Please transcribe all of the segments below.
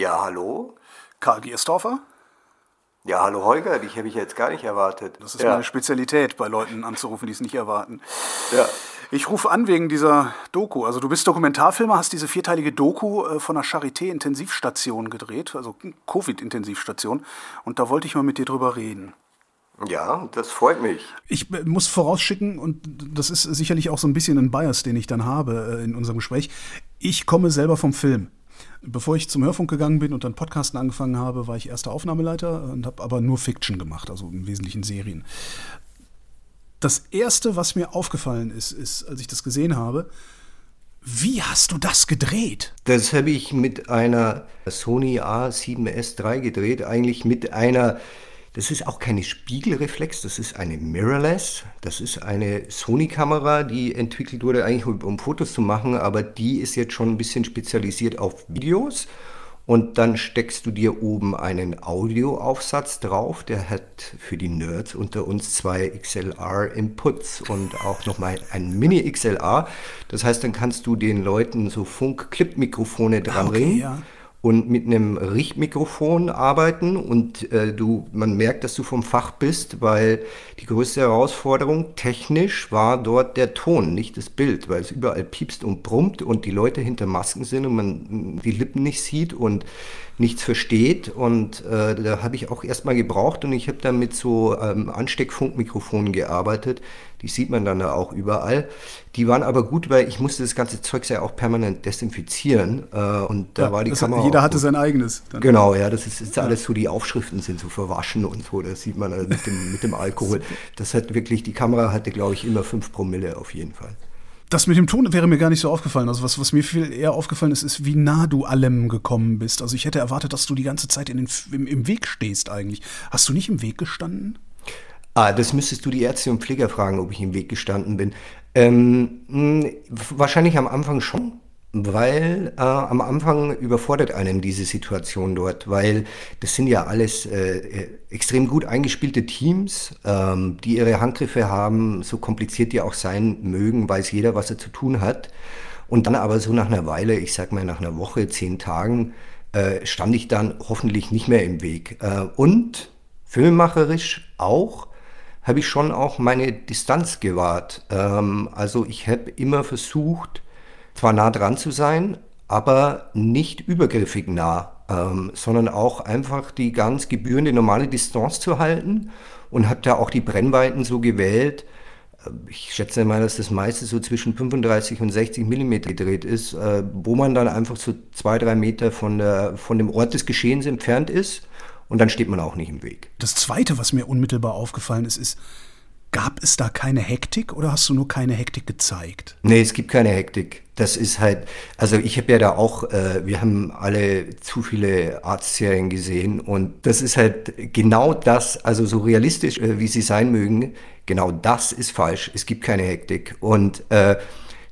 Ja, hallo? Karl Giersdorfer? Ja, hallo Holger, dich habe ich jetzt gar nicht erwartet. Das ist ja. meine Spezialität, bei Leuten anzurufen, die es nicht erwarten. Ja. Ich rufe an wegen dieser Doku. Also du bist Dokumentarfilmer, hast diese vierteilige Doku äh, von der Charité-Intensivstation gedreht, also Covid-Intensivstation. Und da wollte ich mal mit dir drüber reden. Ja, das freut mich. Ich äh, muss vorausschicken, und das ist sicherlich auch so ein bisschen ein Bias, den ich dann habe äh, in unserem Gespräch. Ich komme selber vom Film. Bevor ich zum Hörfunk gegangen bin und dann Podcasten angefangen habe, war ich erster Aufnahmeleiter und habe aber nur Fiction gemacht, also im Wesentlichen Serien. Das erste, was mir aufgefallen ist, ist, als ich das gesehen habe, wie hast du das gedreht? Das habe ich mit einer Sony A7S III gedreht, eigentlich mit einer das ist auch keine Spiegelreflex, das ist eine Mirrorless. Das ist eine Sony-Kamera, die entwickelt wurde eigentlich, um Fotos zu machen, aber die ist jetzt schon ein bisschen spezialisiert auf Videos. Und dann steckst du dir oben einen Audioaufsatz drauf, der hat für die Nerds unter uns zwei XLR-Inputs und auch nochmal ein Mini-XLR. Das heißt, dann kannst du den Leuten so Funk-Clip-Mikrofone dranbringen. Okay, ja und mit einem Richtmikrofon arbeiten und äh, du, man merkt, dass du vom Fach bist, weil die größte Herausforderung technisch war dort der Ton, nicht das Bild, weil es überall piepst und brummt und die Leute hinter Masken sind und man die Lippen nicht sieht und nichts versteht. Und äh, da habe ich auch erstmal gebraucht und ich habe dann mit so ähm, Ansteckfunkmikrofonen gearbeitet. Die sieht man dann da auch überall. Die waren aber gut, weil ich musste das ganze Zeug ja auch permanent desinfizieren. Äh, und da ja, war die Kamera. Jeder hatte gut. sein eigenes. Dann. Genau, ja, das ist, ist ja. alles so, die Aufschriften sind so verwaschen und so. Das sieht man also mit dem, mit dem Alkohol. Das hat wirklich, die Kamera hatte, glaube ich, immer 5 Promille auf jeden Fall. Das mit dem Ton wäre mir gar nicht so aufgefallen. Also was, was mir viel eher aufgefallen ist, ist, wie nah du allem gekommen bist. Also ich hätte erwartet, dass du die ganze Zeit in den, im, im Weg stehst eigentlich. Hast du nicht im Weg gestanden? Ah, das müsstest du die Ärzte und Pfleger fragen, ob ich im Weg gestanden bin. Ähm, wahrscheinlich am Anfang schon weil äh, am Anfang überfordert einen diese Situation dort, weil das sind ja alles äh, extrem gut eingespielte Teams, ähm, die ihre Handgriffe haben, so kompliziert die auch sein mögen, weiß jeder, was er zu tun hat. Und dann aber so nach einer Weile, ich sag mal nach einer Woche, zehn Tagen, äh, stand ich dann hoffentlich nicht mehr im Weg. Äh, und filmemacherisch auch habe ich schon auch meine Distanz gewahrt. Ähm, also ich habe immer versucht, zwar nah dran zu sein, aber nicht übergriffig nah, ähm, sondern auch einfach die ganz gebührende normale Distanz zu halten und habe da auch die Brennweiten so gewählt. Äh, ich schätze mal, dass das meiste so zwischen 35 und 60 Millimeter gedreht ist, äh, wo man dann einfach so zwei, drei Meter von, der, von dem Ort des Geschehens entfernt ist und dann steht man auch nicht im Weg. Das Zweite, was mir unmittelbar aufgefallen ist, ist, Gab es da keine Hektik oder hast du nur keine Hektik gezeigt? Nee, es gibt keine Hektik. Das ist halt, also ich habe ja da auch, äh, wir haben alle zu viele Arztserien gesehen und das ist halt genau das, also so realistisch, äh, wie sie sein mögen, genau das ist falsch. Es gibt keine Hektik. Und äh,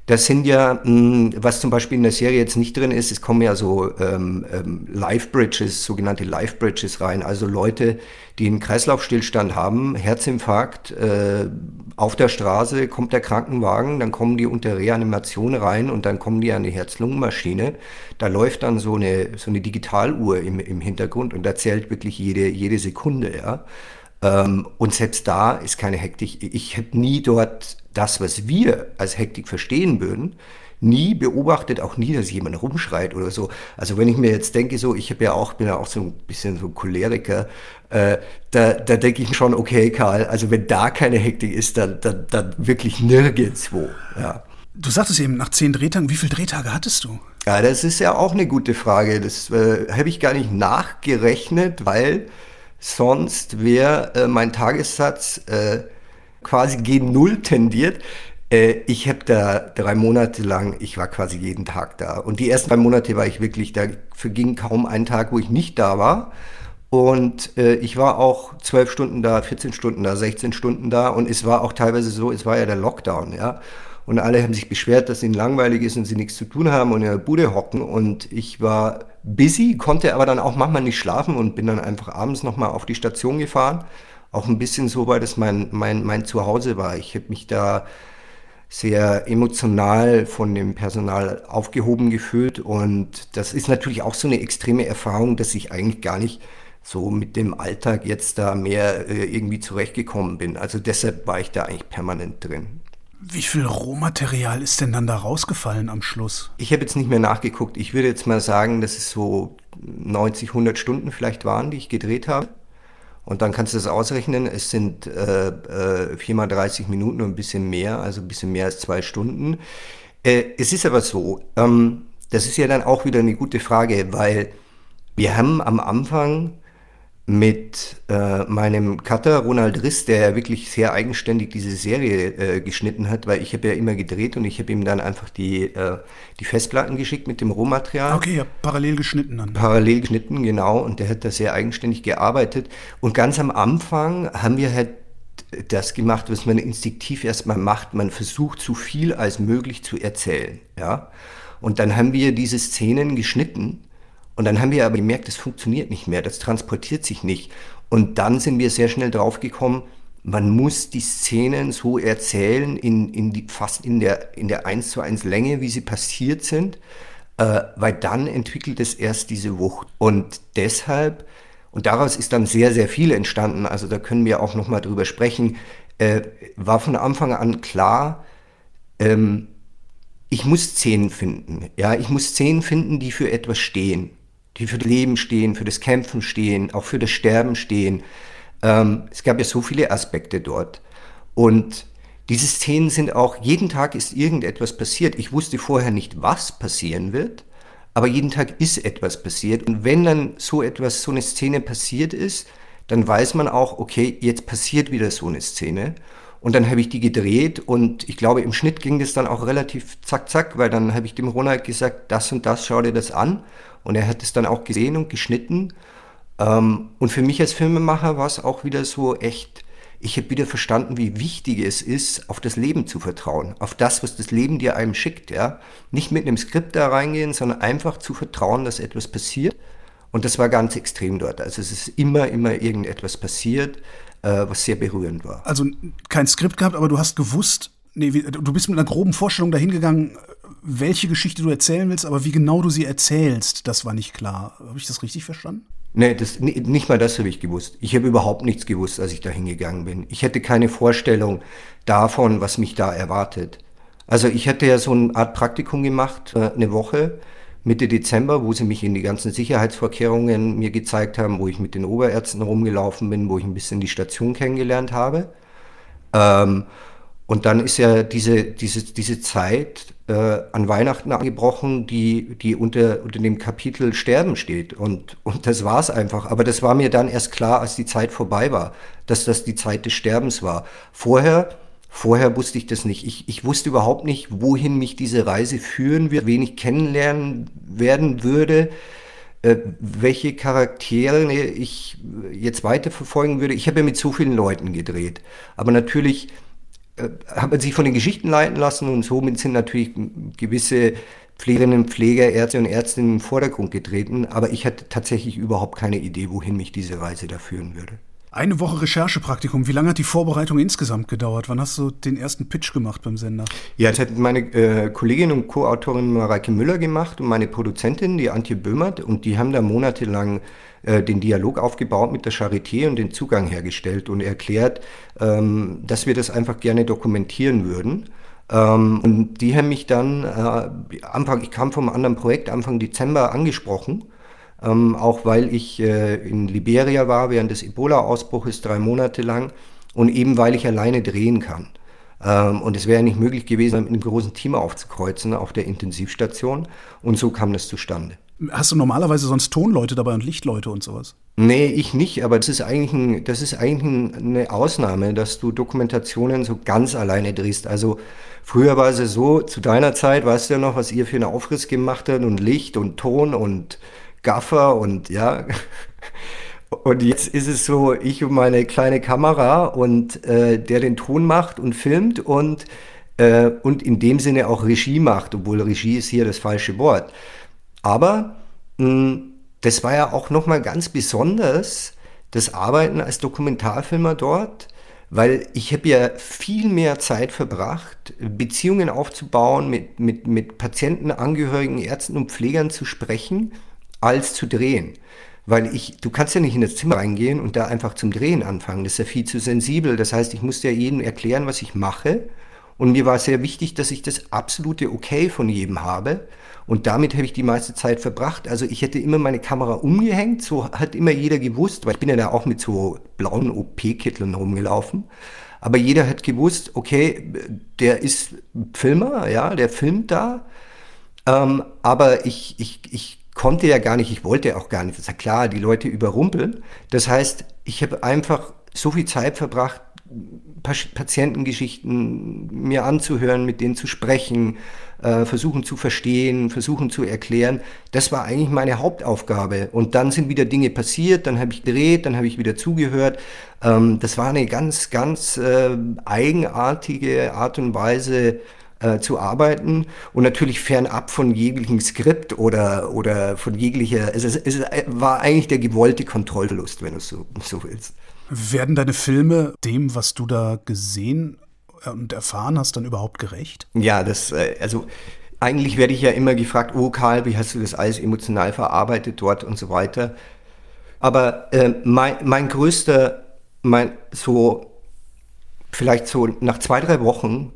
das sind ja, mh, was zum Beispiel in der Serie jetzt nicht drin ist, es kommen ja so ähm, ähm, Life-Bridges, sogenannte Life-Bridges rein, also Leute, die einen Kreislaufstillstand haben, Herzinfarkt, äh, auf der Straße kommt der Krankenwagen, dann kommen die unter Reanimation rein und dann kommen die an die Herz-Lungen-Maschine. Da läuft dann so eine, so eine Digitaluhr im, im Hintergrund und da zählt wirklich jede, jede Sekunde, ja. Ähm, und selbst da ist keine Hektik. Ich habe nie dort das, was wir als Hektik verstehen würden, nie beobachtet, auch nie, dass jemand rumschreit oder so. Also wenn ich mir jetzt denke, so, ich habe ja auch, bin ja auch so ein bisschen so Choleriker, äh, da, da denke ich schon, okay, Karl, also wenn da keine Hektik ist, dann, dann, dann wirklich nirgendwo. Ja. Du sagtest eben, nach zehn Drehtagen, wie viele Drehtage hattest du? Ja, das ist ja auch eine gute Frage. Das äh, habe ich gar nicht nachgerechnet, weil sonst wäre äh, mein Tagessatz äh, quasi gegen Null tendiert. Äh, ich habe da drei Monate lang, ich war quasi jeden Tag da. Und die ersten drei Monate war ich wirklich, da verging kaum ein Tag, wo ich nicht da war. Und äh, ich war auch zwölf Stunden da, 14 Stunden da, 16 Stunden da. Und es war auch teilweise so, es war ja der Lockdown, ja. Und alle haben sich beschwert, dass ihnen langweilig ist und sie nichts zu tun haben und in der Bude hocken. Und ich war busy, konnte aber dann auch manchmal nicht schlafen und bin dann einfach abends nochmal auf die Station gefahren. Auch ein bisschen so, weil das mein, mein, mein Zuhause war. Ich habe mich da sehr emotional von dem Personal aufgehoben gefühlt. Und das ist natürlich auch so eine extreme Erfahrung, dass ich eigentlich gar nicht so mit dem Alltag jetzt da mehr äh, irgendwie zurechtgekommen bin. Also deshalb war ich da eigentlich permanent drin. Wie viel Rohmaterial ist denn dann da rausgefallen am Schluss? Ich habe jetzt nicht mehr nachgeguckt. Ich würde jetzt mal sagen, dass es so 90, 100 Stunden vielleicht waren, die ich gedreht habe. Und dann kannst du das ausrechnen. Es sind äh, äh, 4 mal 30 Minuten und ein bisschen mehr, also ein bisschen mehr als zwei Stunden. Äh, es ist aber so, ähm, das ist ja dann auch wieder eine gute Frage, weil wir haben am Anfang mit äh, meinem Cutter Ronald Riss, der ja wirklich sehr eigenständig diese Serie äh, geschnitten hat, weil ich habe ja immer gedreht und ich habe ihm dann einfach die, äh, die Festplatten geschickt mit dem Rohmaterial. Okay, ja, parallel geschnitten dann. Parallel geschnitten, genau, und der hat da sehr eigenständig gearbeitet. Und ganz am Anfang haben wir halt das gemacht, was man instinktiv erstmal macht. Man versucht, so viel als möglich zu erzählen, ja. Und dann haben wir diese Szenen geschnitten und dann haben wir aber gemerkt, das funktioniert nicht mehr, das transportiert sich nicht. Und dann sind wir sehr schnell draufgekommen, man muss die Szenen so erzählen, in, in die, fast in der, in der 1 zu 1 Länge, wie sie passiert sind, äh, weil dann entwickelt es erst diese Wucht. Und deshalb, und daraus ist dann sehr, sehr viel entstanden, also da können wir auch nochmal drüber sprechen, äh, war von Anfang an klar, ähm, ich muss Szenen finden. Ja, ich muss Szenen finden, die für etwas stehen die für das Leben stehen, für das Kämpfen stehen, auch für das Sterben stehen. Ähm, es gab ja so viele Aspekte dort. Und diese Szenen sind auch, jeden Tag ist irgendetwas passiert. Ich wusste vorher nicht, was passieren wird, aber jeden Tag ist etwas passiert. Und wenn dann so etwas, so eine Szene passiert ist, dann weiß man auch, okay, jetzt passiert wieder so eine Szene. Und dann habe ich die gedreht und ich glaube, im Schnitt ging das dann auch relativ zack, zack, weil dann habe ich dem Ronald gesagt, das und das, schau dir das an. Und er hat es dann auch gesehen und geschnitten. Ähm, und für mich als Filmemacher war es auch wieder so echt, ich habe wieder verstanden, wie wichtig es ist, auf das Leben zu vertrauen, auf das, was das Leben dir einem schickt, ja. Nicht mit einem Skript da reingehen, sondern einfach zu vertrauen, dass etwas passiert. Und das war ganz extrem dort. Also es ist immer, immer irgendetwas passiert, äh, was sehr berührend war. Also kein Skript gehabt, aber du hast gewusst, nee, du bist mit einer groben Vorstellung dahingegangen, welche Geschichte du erzählen willst, aber wie genau du sie erzählst, das war nicht klar. Habe ich das richtig verstanden? Nee, das, nicht mal das habe ich gewusst. Ich habe überhaupt nichts gewusst, als ich da hingegangen bin. Ich hätte keine Vorstellung davon, was mich da erwartet. Also ich hatte ja so eine Art Praktikum gemacht, äh, eine Woche, Mitte Dezember, wo sie mich in die ganzen Sicherheitsvorkehrungen mir gezeigt haben, wo ich mit den Oberärzten rumgelaufen bin, wo ich ein bisschen die Station kennengelernt habe. Ähm, und dann ist ja diese, diese, diese Zeit äh, an Weihnachten angebrochen, die, die unter, unter dem Kapitel Sterben steht. Und, und das war es einfach. Aber das war mir dann erst klar, als die Zeit vorbei war, dass das die Zeit des Sterbens war. Vorher, vorher wusste ich das nicht. Ich, ich wusste überhaupt nicht, wohin mich diese Reise führen wird, wen ich kennenlernen werden würde äh, welche Charaktere ich jetzt weiterverfolgen würde. Ich habe ja mit so vielen Leuten gedreht. Aber natürlich äh, hat man sich von den Geschichten leiten lassen und somit sind natürlich gewisse Pflegerinnen, Pfleger, Ärzte und Ärztinnen im Vordergrund getreten, aber ich hatte tatsächlich überhaupt keine Idee, wohin mich diese Reise da führen würde. Eine Woche Recherchepraktikum. Wie lange hat die Vorbereitung insgesamt gedauert? Wann hast du den ersten Pitch gemacht beim Sender? Ja, das hat meine äh, Kollegin und Co-Autorin Mareike Müller gemacht und meine Produzentin, die Antje Böhmert, und die haben da monatelang äh, den Dialog aufgebaut mit der Charité und den Zugang hergestellt und erklärt, ähm, dass wir das einfach gerne dokumentieren würden. Ähm, und die haben mich dann, äh, ich kam vom anderen Projekt Anfang Dezember angesprochen, ähm, auch weil ich äh, in Liberia war während des Ebola-Ausbruches drei Monate lang und eben weil ich alleine drehen kann. Ähm, und es wäre nicht möglich gewesen, mit einem großen Team aufzukreuzen auf der Intensivstation. Und so kam das zustande. Hast du normalerweise sonst Tonleute dabei und Lichtleute und sowas? Nee, ich nicht, aber das ist eigentlich, ein, das ist eigentlich eine Ausnahme, dass du Dokumentationen so ganz alleine drehst. Also früher war es so, zu deiner Zeit weißt du ja noch, was ihr für einen Aufriss gemacht habt und Licht und Ton und Gaffer und ja. Und jetzt ist es so, ich und meine kleine Kamera und äh, der den Ton macht und filmt und, äh, und in dem Sinne auch Regie macht, obwohl Regie ist hier das falsche Wort. Aber mh, das war ja auch nochmal ganz besonders, das Arbeiten als Dokumentarfilmer dort, Weil ich habe ja viel mehr Zeit verbracht, Beziehungen aufzubauen, mit, mit, mit Patienten, Angehörigen, Ärzten und Pflegern zu sprechen, als zu drehen. Weil ich, du kannst ja nicht in das Zimmer reingehen und da einfach zum Drehen anfangen. Das ist ja viel zu sensibel. Das heißt, ich musste ja jedem erklären, was ich mache. Und mir war sehr wichtig, dass ich das absolute Okay von jedem habe. Und damit habe ich die meiste Zeit verbracht. Also ich hätte immer meine Kamera umgehängt, so hat immer jeder gewusst, weil ich bin ja da auch mit so blauen OP-Kitteln rumgelaufen. Aber jeder hat gewusst, okay, der ist Filmer, ja, der filmt da. Ähm, aber ich, ich, ich konnte ja gar nicht, ich wollte auch gar nicht, das ist ja klar, die Leute überrumpeln. Das heißt, ich habe einfach so viel Zeit verbracht, Patientengeschichten mir anzuhören, mit denen zu sprechen, äh, versuchen zu verstehen, versuchen zu erklären. Das war eigentlich meine Hauptaufgabe. Und dann sind wieder Dinge passiert, dann habe ich gedreht, dann habe ich wieder zugehört. Ähm, das war eine ganz, ganz äh, eigenartige Art und Weise, äh, zu arbeiten und natürlich fernab von jeglichem Skript oder, oder von jeglicher, es, ist, es war eigentlich der gewollte Kontrollverlust, wenn du so, so willst. Werden deine Filme dem, was du da gesehen und erfahren hast, dann überhaupt gerecht? Ja, das, äh, also eigentlich werde ich ja immer gefragt, oh Karl, wie hast du das alles emotional verarbeitet dort und so weiter. Aber äh, mein, mein größter, mein so, vielleicht so nach zwei, drei Wochen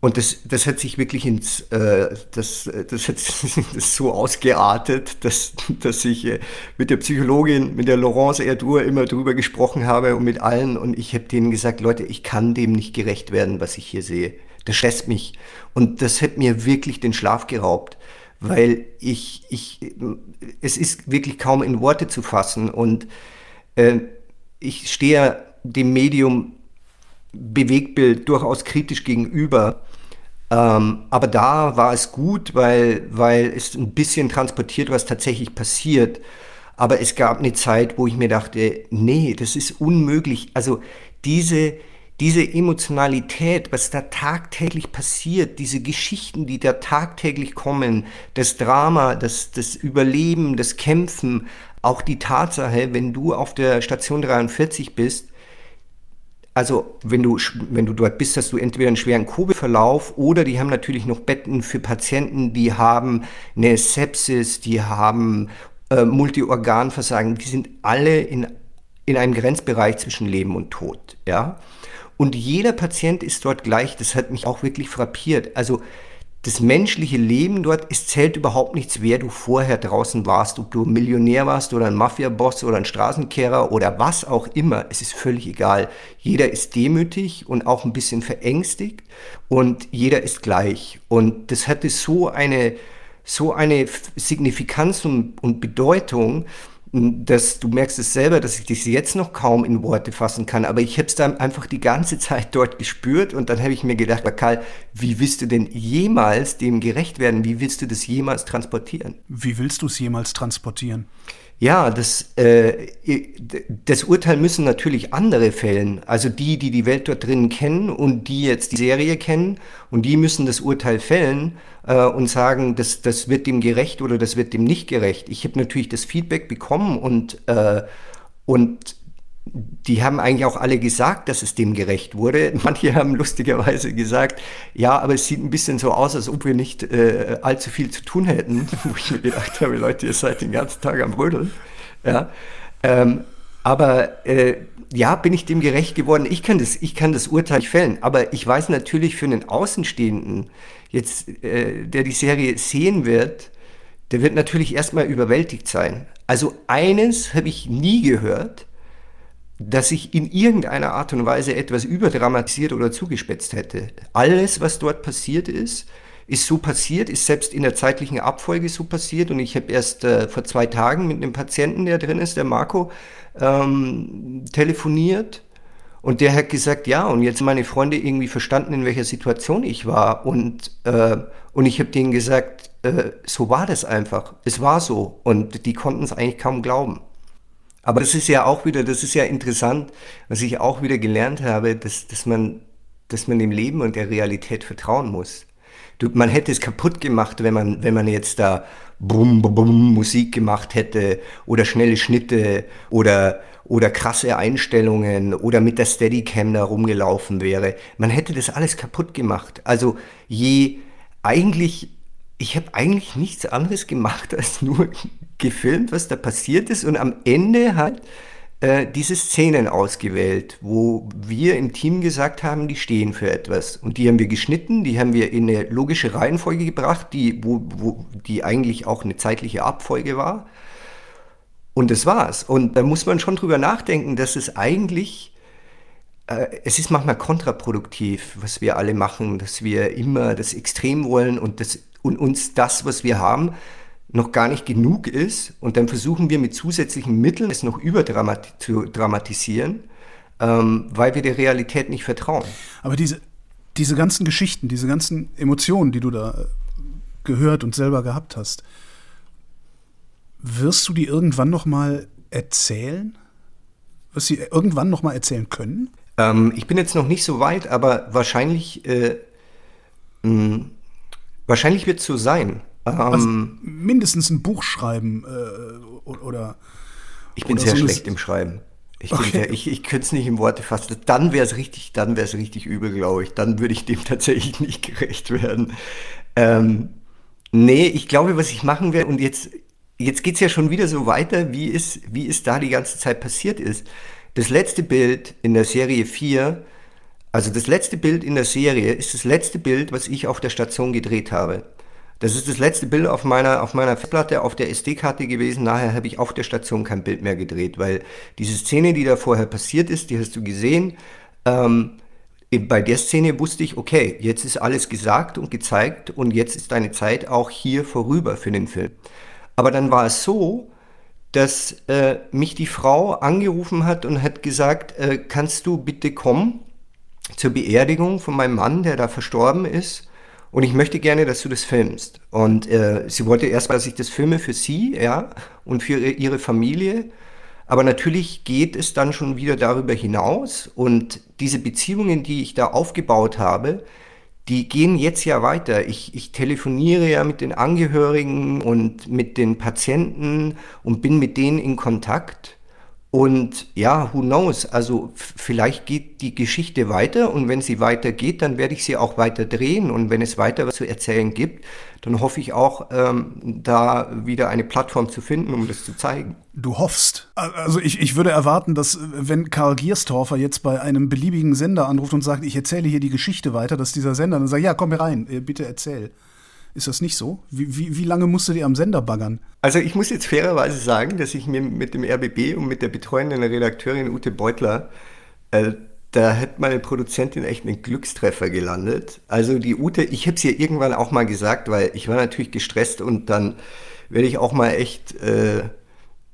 und das, das hat sich wirklich ins, äh, das, das hat das so ausgeartet, dass, dass ich äh, mit der Psychologin, mit der Laurence Erdur immer drüber gesprochen habe und mit allen und ich habe denen gesagt, Leute, ich kann dem nicht gerecht werden, was ich hier sehe. Das stresst mich. Und das hat mir wirklich den Schlaf geraubt, weil ich, ich, es ist wirklich kaum in Worte zu fassen und äh, ich stehe dem Medium Bewegtbild durchaus kritisch gegenüber. Ähm, aber da war es gut, weil, weil es ein bisschen transportiert, was tatsächlich passiert. Aber es gab eine Zeit, wo ich mir dachte, nee, das ist unmöglich. Also diese, diese Emotionalität, was da tagtäglich passiert, diese Geschichten, die da tagtäglich kommen, das Drama, das, das Überleben, das Kämpfen, auch die Tatsache, wenn du auf der Station 43 bist, also wenn du, wenn du dort bist, hast du entweder einen schweren Kurbelverlauf oder die haben natürlich noch Betten für Patienten, die haben eine Sepsis, die haben äh, Multiorganversagen, die sind alle in, in einem Grenzbereich zwischen Leben und Tod. Ja? Und jeder Patient ist dort gleich, das hat mich auch wirklich frappiert. Also das menschliche Leben dort, es zählt überhaupt nichts, wer du vorher draußen warst, ob du Millionär warst oder ein Mafiaboss oder ein Straßenkehrer oder was auch immer, es ist völlig egal. Jeder ist demütig und auch ein bisschen verängstigt und jeder ist gleich. Und das hatte so eine, so eine Signifikanz und, und Bedeutung, dass du merkst es selber, dass ich das jetzt noch kaum in Worte fassen kann, aber ich habe es dann einfach die ganze Zeit dort gespürt und dann habe ich mir gedacht, Karl, wie willst du denn jemals dem gerecht werden? Wie willst du das jemals transportieren? Wie willst du es jemals transportieren? Ja, das, äh, das Urteil müssen natürlich andere fällen. Also die, die die Welt dort drinnen kennen und die jetzt die Serie kennen und die müssen das Urteil fällen äh, und sagen, das, das wird dem gerecht oder das wird dem nicht gerecht. Ich habe natürlich das Feedback bekommen und, äh, und die haben eigentlich auch alle gesagt, dass es dem gerecht wurde. Manche haben lustigerweise gesagt, ja, aber es sieht ein bisschen so aus, als ob wir nicht äh, allzu viel zu tun hätten. Wo ich mir gedacht habe, Leute, ihr seid den ganzen Tag am Rödeln. Ja, ähm, aber äh, ja, bin ich dem gerecht geworden? Ich kann das, ich kann das Urteil fällen. Aber ich weiß natürlich für einen Außenstehenden, jetzt, äh, der die Serie sehen wird, der wird natürlich erstmal überwältigt sein. Also eines habe ich nie gehört, dass ich in irgendeiner Art und Weise etwas überdramatisiert oder zugespitzt hätte. Alles, was dort passiert ist, ist so passiert, ist selbst in der zeitlichen Abfolge so passiert. Und ich habe erst äh, vor zwei Tagen mit einem Patienten, der drin ist, der Marco, ähm, telefoniert. Und der hat gesagt, ja, und jetzt meine Freunde irgendwie verstanden, in welcher Situation ich war. Und, äh, und ich habe denen gesagt, äh, so war das einfach. Es war so. Und die konnten es eigentlich kaum glauben. Aber das ist ja auch wieder, das ist ja interessant, was ich auch wieder gelernt habe, dass, dass, man, dass man dem Leben und der Realität vertrauen muss. Du, man hätte es kaputt gemacht, wenn man, wenn man jetzt da Bum, Bum, Musik gemacht hätte oder schnelle Schnitte oder oder krasse Einstellungen oder mit der Steadicam da rumgelaufen wäre. Man hätte das alles kaputt gemacht. Also je eigentlich, ich habe eigentlich nichts anderes gemacht als nur gefilmt, was da passiert ist und am Ende halt äh, diese Szenen ausgewählt, wo wir im Team gesagt haben, die stehen für etwas. Und die haben wir geschnitten, die haben wir in eine logische Reihenfolge gebracht, die, wo, wo, die eigentlich auch eine zeitliche Abfolge war. Und das war's. Und da muss man schon drüber nachdenken, dass es eigentlich, äh, es ist manchmal kontraproduktiv, was wir alle machen, dass wir immer das Extrem wollen und, das, und uns das, was wir haben, noch gar nicht genug ist und dann versuchen wir mit zusätzlichen Mitteln es noch überdramatisieren, ähm, weil wir der Realität nicht vertrauen. Aber diese, diese ganzen Geschichten, diese ganzen Emotionen, die du da äh, gehört und selber gehabt hast, wirst du die irgendwann noch mal erzählen? Wirst du sie irgendwann noch mal erzählen können? Ähm, ich bin jetzt noch nicht so weit, aber wahrscheinlich, äh, mh, wahrscheinlich wird es so sein. Also mindestens ein Buch schreiben äh, oder. Ich bin oder sehr so schlecht im Schreiben. Ich, okay. ich, ich könnte es nicht in Worte fassen. Dann wäre es richtig, dann wäre es richtig übel, glaube ich. Dann würde ich dem tatsächlich nicht gerecht werden. Ähm, nee, ich glaube, was ich machen werde, und jetzt, jetzt geht es ja schon wieder so weiter, wie es, wie es da die ganze Zeit passiert ist. Das letzte Bild in der Serie 4, also das letzte Bild in der Serie, ist das letzte Bild, was ich auf der Station gedreht habe. Das ist das letzte Bild auf meiner, auf meiner Festplatte, auf der SD-Karte gewesen. Nachher habe ich auf der Station kein Bild mehr gedreht, weil diese Szene, die da vorher passiert ist, die hast du gesehen. Ähm, bei der Szene wusste ich, okay, jetzt ist alles gesagt und gezeigt und jetzt ist deine Zeit auch hier vorüber für den Film. Aber dann war es so, dass äh, mich die Frau angerufen hat und hat gesagt, äh, kannst du bitte kommen zur Beerdigung von meinem Mann, der da verstorben ist und ich möchte gerne, dass du das filmst. Und äh, sie wollte erst mal, dass ich das filme für sie, ja, und für ihre Familie. Aber natürlich geht es dann schon wieder darüber hinaus. Und diese Beziehungen, die ich da aufgebaut habe, die gehen jetzt ja weiter. Ich, ich telefoniere ja mit den Angehörigen und mit den Patienten und bin mit denen in Kontakt. Und ja, who knows? Also vielleicht geht die Geschichte weiter und wenn sie weitergeht, dann werde ich sie auch weiter drehen. Und wenn es weiter was zu erzählen gibt, dann hoffe ich auch, ähm, da wieder eine Plattform zu finden, um das zu zeigen. Du hoffst. Also ich, ich würde erwarten, dass wenn Karl Gierstorfer jetzt bei einem beliebigen Sender anruft und sagt, ich erzähle hier die Geschichte weiter, dass dieser Sender dann sagt, ja, komm hier rein, äh, bitte erzähl. Ist das nicht so? Wie, wie, wie lange musst du dir am Sender baggern? Also ich muss jetzt fairerweise sagen, dass ich mir mit dem RBB und mit der betreuenden Redakteurin Ute Beutler, äh, da hätte meine Produzentin echt einen Glückstreffer gelandet. Also die Ute, ich habe es ihr irgendwann auch mal gesagt, weil ich war natürlich gestresst und dann werde ich auch mal echt... Äh,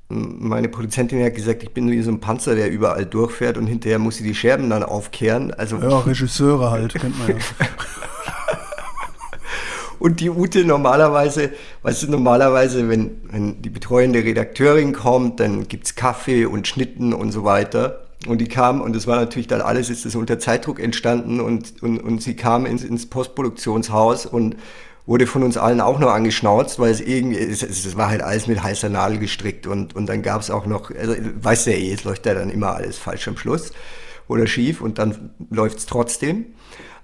meine Produzentin hat gesagt, ich bin wie so ein Panzer, der überall durchfährt und hinterher muss sie die Scherben dann aufkehren. Also ja, Regisseure halt, kennt man ja. Und die Ute normalerweise, weißt du, normalerweise, wenn, wenn die betreuende Redakteurin kommt, dann gibt es Kaffee und Schnitten und so weiter. Und die kam, und das war natürlich dann alles, ist das unter Zeitdruck entstanden und, und, und sie kam ins, ins Postproduktionshaus und wurde von uns allen auch noch angeschnauzt, weil es irgendwie, es, es war halt alles mit heißer Nadel gestrickt und, und dann gab es auch noch, also weißt du ja eh, es läuft ja dann immer alles falsch am Schluss oder schief und dann läuft es trotzdem.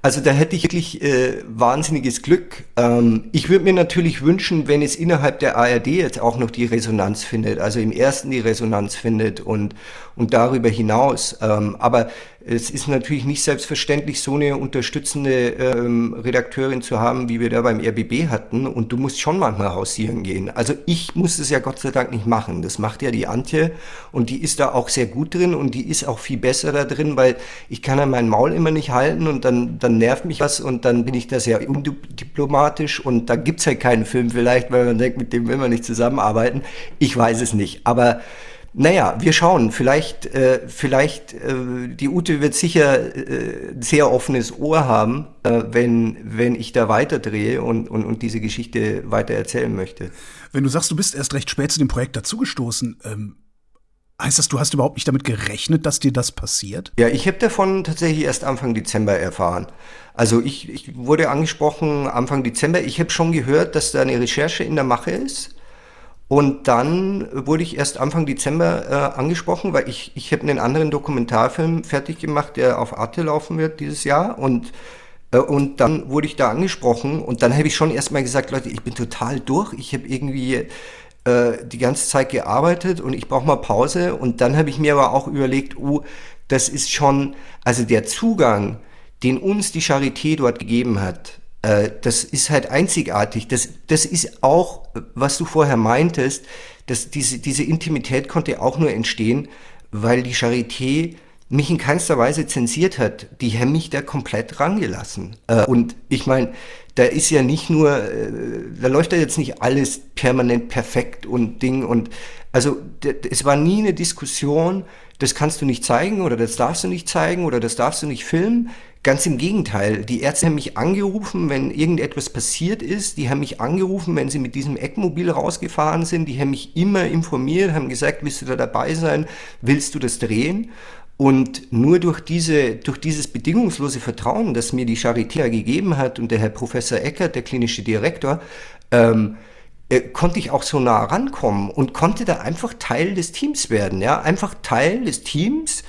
Also da hätte ich wirklich äh, wahnsinniges Glück. Ähm, ich würde mir natürlich wünschen, wenn es innerhalb der ARD jetzt auch noch die Resonanz findet, also im ersten die Resonanz findet und, und darüber hinaus. Ähm, aber es ist natürlich nicht selbstverständlich, so eine unterstützende ähm, Redakteurin zu haben, wie wir da beim RBB hatten. Und du musst schon manchmal hausieren gehen. Also ich muss es ja Gott sei Dank nicht machen. Das macht ja die Antje und die ist da auch sehr gut drin und die ist auch viel besser da drin, weil ich kann ja mein Maul immer nicht halten und dann, dann nervt mich was und dann bin ich da sehr undiplomatisch und da gibt's halt keinen Film vielleicht, weil man denkt, mit dem will man nicht zusammenarbeiten. Ich weiß es nicht. Aber naja, wir schauen. Vielleicht, äh, vielleicht äh, die Ute wird sicher äh, sehr offenes Ohr haben, äh, wenn, wenn ich da weiterdrehe und, und, und diese Geschichte weiter erzählen möchte. Wenn du sagst, du bist erst recht spät zu dem Projekt dazugestoßen, ähm, heißt das, du hast überhaupt nicht damit gerechnet, dass dir das passiert? Ja, ich habe davon tatsächlich erst Anfang Dezember erfahren. Also ich, ich wurde angesprochen Anfang Dezember. Ich habe schon gehört, dass da eine Recherche in der Mache ist. Und dann wurde ich erst Anfang Dezember äh, angesprochen, weil ich, ich habe einen anderen Dokumentarfilm fertig gemacht, der auf Arte laufen wird dieses Jahr. Und, äh, und dann wurde ich da angesprochen und dann habe ich schon erstmal gesagt, Leute, ich bin total durch. Ich habe irgendwie äh, die ganze Zeit gearbeitet und ich brauche mal Pause. Und dann habe ich mir aber auch überlegt, oh, das ist schon, also der Zugang, den uns die Charité dort gegeben hat, das ist halt einzigartig. Das, das ist auch, was du vorher meintest, dass diese, diese Intimität konnte auch nur entstehen, weil die Charité mich in keinster Weise zensiert hat. Die haben mich da komplett rangelassen. Äh, und ich meine, da ist ja nicht nur, äh, da läuft ja jetzt nicht alles permanent perfekt und Ding und also es war nie eine Diskussion, das kannst du nicht zeigen oder das darfst du nicht zeigen oder das darfst du nicht filmen. Ganz im Gegenteil, die Ärzte haben mich angerufen, wenn irgendetwas passiert ist. Die haben mich angerufen, wenn sie mit diesem Eckmobil rausgefahren sind. Die haben mich immer informiert, haben gesagt, willst du da dabei sein? Willst du das drehen? Und nur durch, diese, durch dieses bedingungslose Vertrauen, das mir die Charité gegeben hat und der Herr Professor Eckert, der klinische Direktor, ähm, äh, konnte ich auch so nah rankommen und konnte da einfach Teil des Teams werden, ja, einfach Teil des Teams.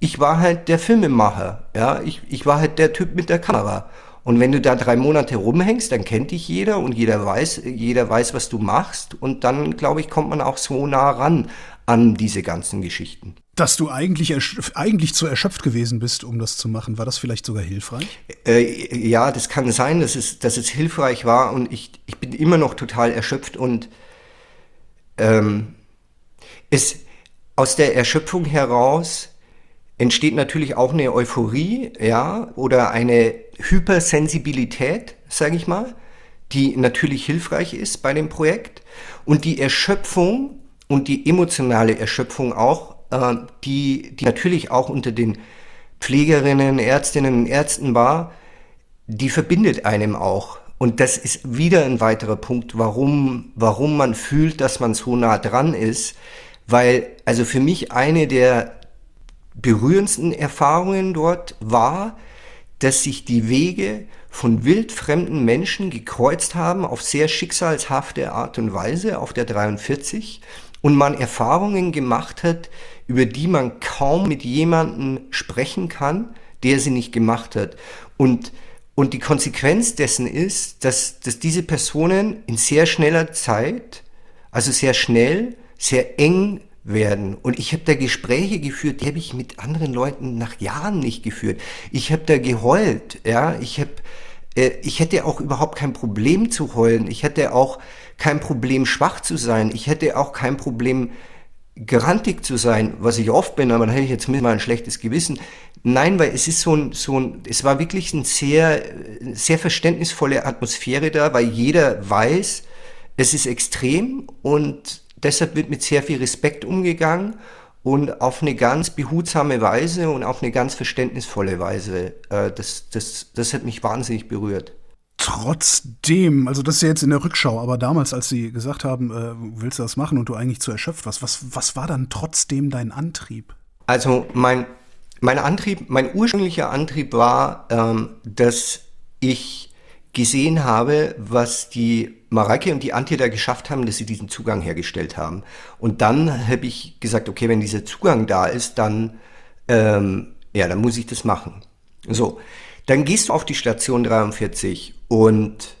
Ich war halt der Filmemacher, ja, ich, ich war halt der Typ mit der Kamera. Und wenn du da drei Monate rumhängst, dann kennt dich jeder und jeder weiß, jeder weiß, was du machst. Und dann, glaube ich, kommt man auch so nah ran an diese ganzen Geschichten. Dass du eigentlich, eigentlich zu erschöpft gewesen bist, um das zu machen, war das vielleicht sogar hilfreich? Äh, ja, das kann sein, dass es, dass es hilfreich war und ich, ich bin immer noch total erschöpft und ähm, es, aus der Erschöpfung heraus entsteht natürlich auch eine Euphorie, ja, oder eine Hypersensibilität, sage ich mal, die natürlich hilfreich ist bei dem Projekt und die Erschöpfung und die emotionale Erschöpfung auch äh, die, die natürlich auch unter den Pflegerinnen, Ärztinnen und Ärzten war, die verbindet einem auch. Und das ist wieder ein weiterer Punkt, warum, warum man fühlt, dass man so nah dran ist. Weil, also für mich eine der berührendsten Erfahrungen dort war, dass sich die Wege von wildfremden Menschen gekreuzt haben auf sehr schicksalshafte Art und Weise auf der 43 und man Erfahrungen gemacht hat, über die man kaum mit jemandem sprechen kann, der sie nicht gemacht hat. Und, und die Konsequenz dessen ist, dass, dass diese Personen in sehr schneller Zeit, also sehr schnell, sehr eng werden. Und ich habe da Gespräche geführt, die habe ich mit anderen Leuten nach Jahren nicht geführt. Ich habe da geheult, ja, ich habe äh, ich hätte auch überhaupt kein Problem zu heulen. Ich hätte auch kein Problem schwach zu sein. Ich hätte auch kein Problem grantig zu sein, was ich oft bin, aber dann hätte ich jetzt mal ein schlechtes Gewissen. Nein, weil es ist so ein, so ein, es war wirklich eine sehr, sehr verständnisvolle Atmosphäre da, weil jeder weiß, es ist extrem und deshalb wird mit sehr viel Respekt umgegangen und auf eine ganz behutsame Weise und auf eine ganz verständnisvolle Weise. Äh, das, das, das hat mich wahnsinnig berührt. Trotzdem, also das ist ja jetzt in der Rückschau, aber damals, als sie gesagt haben, äh, willst du das machen und du eigentlich zu erschöpft warst, was, was war dann trotzdem dein Antrieb? Also mein, mein Antrieb, mein ursprünglicher Antrieb war, ähm, dass ich gesehen habe, was die Mareike und die Antje da geschafft haben, dass sie diesen Zugang hergestellt haben. Und dann habe ich gesagt, okay, wenn dieser Zugang da ist, dann, ähm, ja, dann muss ich das machen. So, dann gehst du auf die Station 43 und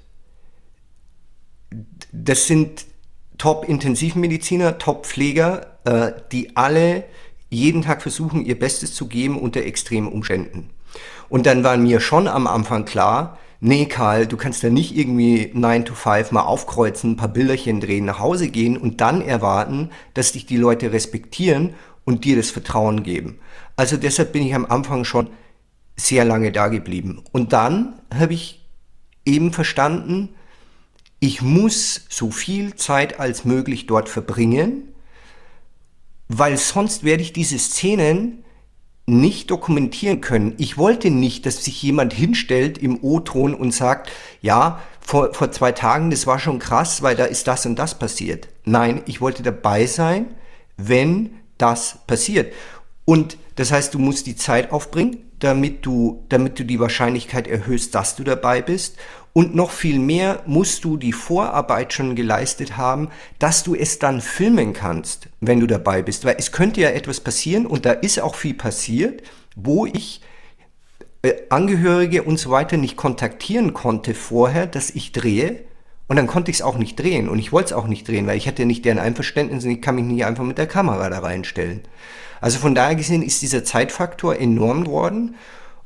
das sind Top-Intensivmediziner, Top-Pfleger, äh, die alle jeden Tag versuchen, ihr Bestes zu geben unter extremen Umständen. Und dann war mir schon am Anfang klar, nee Karl, du kannst da nicht irgendwie 9 to 5 mal aufkreuzen, ein paar Bilderchen drehen, nach Hause gehen und dann erwarten, dass dich die Leute respektieren und dir das Vertrauen geben. Also deshalb bin ich am Anfang schon sehr lange da geblieben. Und dann habe ich eben verstanden, ich muss so viel Zeit als möglich dort verbringen, weil sonst werde ich diese Szenen nicht dokumentieren können. Ich wollte nicht, dass sich jemand hinstellt im O-Ton und sagt, ja, vor, vor zwei Tagen, das war schon krass, weil da ist das und das passiert. Nein, ich wollte dabei sein, wenn das passiert. Und das heißt, du musst die Zeit aufbringen, damit du, damit du die Wahrscheinlichkeit erhöhst, dass du dabei bist. Und noch viel mehr musst du die Vorarbeit schon geleistet haben, dass du es dann filmen kannst, wenn du dabei bist. Weil es könnte ja etwas passieren und da ist auch viel passiert, wo ich äh, Angehörige und so weiter nicht kontaktieren konnte vorher, dass ich drehe. Und dann konnte ich es auch nicht drehen. Und ich wollte es auch nicht drehen, weil ich hatte nicht deren Einverständnis und ich kann mich nicht einfach mit der Kamera da reinstellen. Also von daher gesehen ist dieser Zeitfaktor enorm geworden.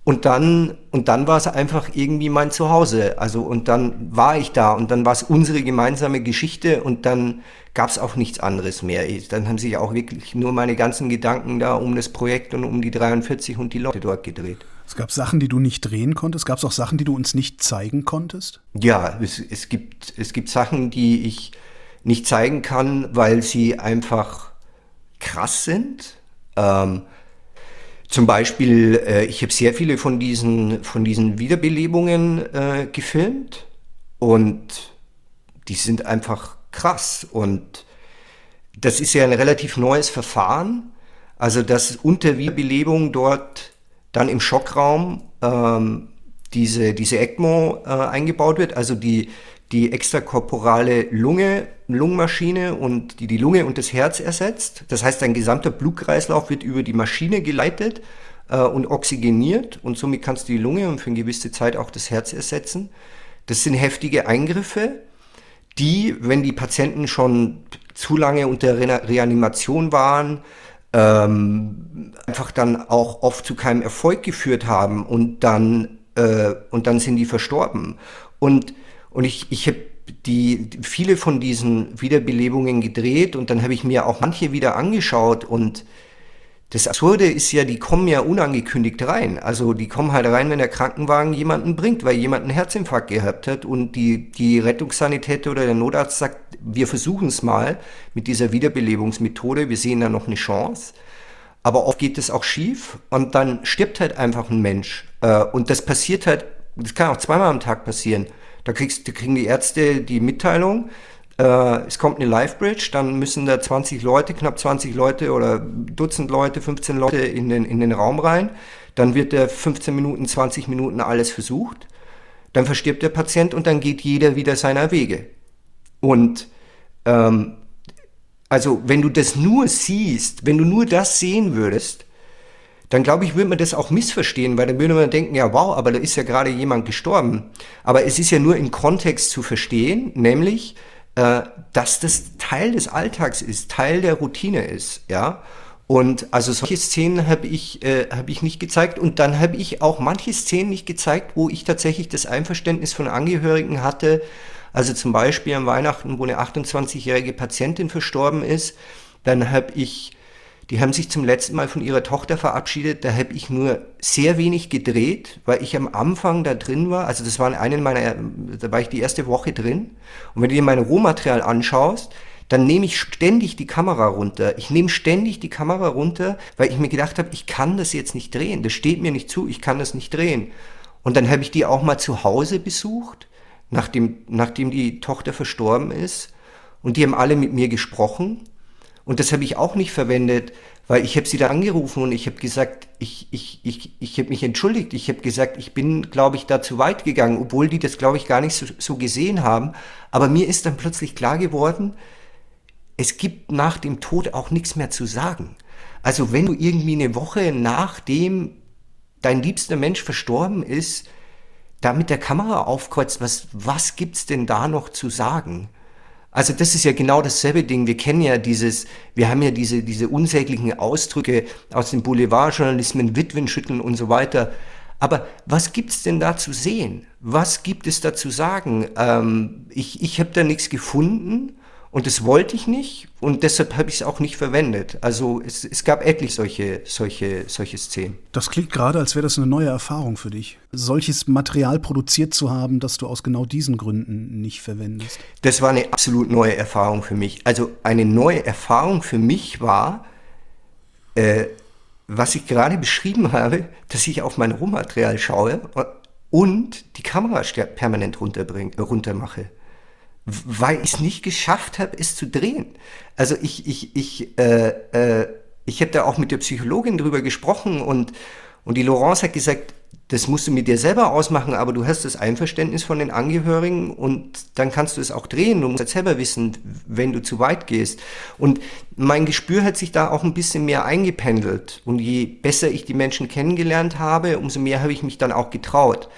Und dann, und dann war es einfach irgendwie mein Zuhause. Also, und dann war ich da und dann war es unsere gemeinsame Geschichte und dann gab es auch nichts anderes mehr. Dann haben sich auch wirklich nur meine ganzen Gedanken da um das Projekt und um die 43 und die Leute dort gedreht. Es gab Sachen, die du nicht drehen konntest. Gab es auch Sachen, die du uns nicht zeigen konntest? Ja, es, es, gibt, es gibt Sachen, die ich nicht zeigen kann, weil sie einfach krass sind. Ähm, zum Beispiel, äh, ich habe sehr viele von diesen, von diesen Wiederbelebungen äh, gefilmt und die sind einfach krass. Und das ist ja ein relativ neues Verfahren. Also, dass unter Wiederbelebung dort dann im Schockraum ähm, diese, diese ECMO äh, eingebaut wird, also die, die extrakorporale Lunge, Lungenmaschine und die die Lunge und das Herz ersetzt. Das heißt, ein gesamter Blutkreislauf wird über die Maschine geleitet äh, und oxygeniert und somit kannst du die Lunge und für eine gewisse Zeit auch das Herz ersetzen. Das sind heftige Eingriffe, die, wenn die Patienten schon zu lange unter Re Reanimation waren, ähm, einfach dann auch oft zu keinem Erfolg geführt haben und dann, äh, und dann sind die verstorben. Und und ich, ich habe die, viele von diesen Wiederbelebungen gedreht und dann habe ich mir auch manche wieder angeschaut und das Absurde ist ja, die kommen ja unangekündigt rein. Also die kommen halt rein, wenn der Krankenwagen jemanden bringt, weil jemand einen Herzinfarkt gehabt hat und die, die Rettungssanitäter oder der Notarzt sagt, wir versuchen es mal mit dieser Wiederbelebungsmethode, wir sehen da noch eine Chance. Aber oft geht es auch schief und dann stirbt halt einfach ein Mensch. Äh, und das passiert halt, das kann auch zweimal am Tag passieren. Da, kriegst, da kriegen die Ärzte die Mitteilung, äh, es kommt eine Live-Bridge, dann müssen da 20 Leute, knapp 20 Leute oder Dutzend Leute, 15 Leute in den, in den Raum rein. Dann wird der 15 Minuten, 20 Minuten alles versucht. Dann verstirbt der Patient und dann geht jeder wieder seiner Wege. Und ähm, also wenn du das nur siehst, wenn du nur das sehen würdest, dann glaube ich, würde man das auch missverstehen, weil dann würde man denken, ja wow, aber da ist ja gerade jemand gestorben. Aber es ist ja nur im Kontext zu verstehen, nämlich, äh, dass das Teil des Alltags ist, Teil der Routine ist, ja. Und also solche Szenen habe ich, äh, hab ich nicht gezeigt. Und dann habe ich auch manche Szenen nicht gezeigt, wo ich tatsächlich das Einverständnis von Angehörigen hatte. Also zum Beispiel am Weihnachten, wo eine 28-jährige Patientin verstorben ist. Dann habe ich die haben sich zum letzten Mal von ihrer Tochter verabschiedet. Da habe ich nur sehr wenig gedreht, weil ich am Anfang da drin war. Also das war eine meiner, da war ich die erste Woche drin. Und wenn du dir mein Rohmaterial anschaust, dann nehme ich ständig die Kamera runter. Ich nehme ständig die Kamera runter, weil ich mir gedacht habe, ich kann das jetzt nicht drehen. Das steht mir nicht zu, ich kann das nicht drehen. Und dann habe ich die auch mal zu Hause besucht, nachdem, nachdem die Tochter verstorben ist. Und die haben alle mit mir gesprochen. Und das habe ich auch nicht verwendet, weil ich habe sie da angerufen und ich habe gesagt, ich, ich, ich, ich habe mich entschuldigt. Ich habe gesagt, ich bin, glaube ich, da zu weit gegangen, obwohl die das, glaube ich, gar nicht so, so gesehen haben. Aber mir ist dann plötzlich klar geworden, es gibt nach dem Tod auch nichts mehr zu sagen. Also wenn du irgendwie eine Woche nachdem dein liebster Mensch verstorben ist, da mit der Kamera aufkreuzt, was, was gibt's denn da noch zu sagen? Also das ist ja genau dasselbe Ding. Wir kennen ja dieses, wir haben ja diese, diese unsäglichen Ausdrücke aus dem Boulevardjournalismen, Witwenschütteln und so weiter. Aber was gibt's denn da zu sehen? Was gibt es da zu sagen? Ähm, ich ich habe da nichts gefunden und das wollte ich nicht und deshalb habe ich es auch nicht verwendet. Also es, es gab etlich solche, solche, solche Szenen. Das klingt gerade, als wäre das eine neue Erfahrung für dich. Solches Material produziert zu haben, das du aus genau diesen Gründen nicht verwendest. Das war eine absolut neue Erfahrung für mich. Also eine neue Erfahrung für mich war, äh, was ich gerade beschrieben habe, dass ich auf mein Rohmaterial schaue und die Kamera permanent runter mache weil ich es nicht geschafft habe, es zu drehen. Also ich, ich, ich, äh, äh, ich habe da auch mit der Psychologin drüber gesprochen und, Und die Laurence hat gesagt, das musst du mit dir selber ausmachen, aber du hast das Einverständnis von den Angehörigen und dann kannst du es auch drehen. Du musst selber wissen, wenn du zu weit gehst. Und mein Gespür hat sich da auch ein bisschen mehr eingependelt. Und je besser ich die Menschen kennengelernt habe, umso mehr habe ich mich dann auch getraut.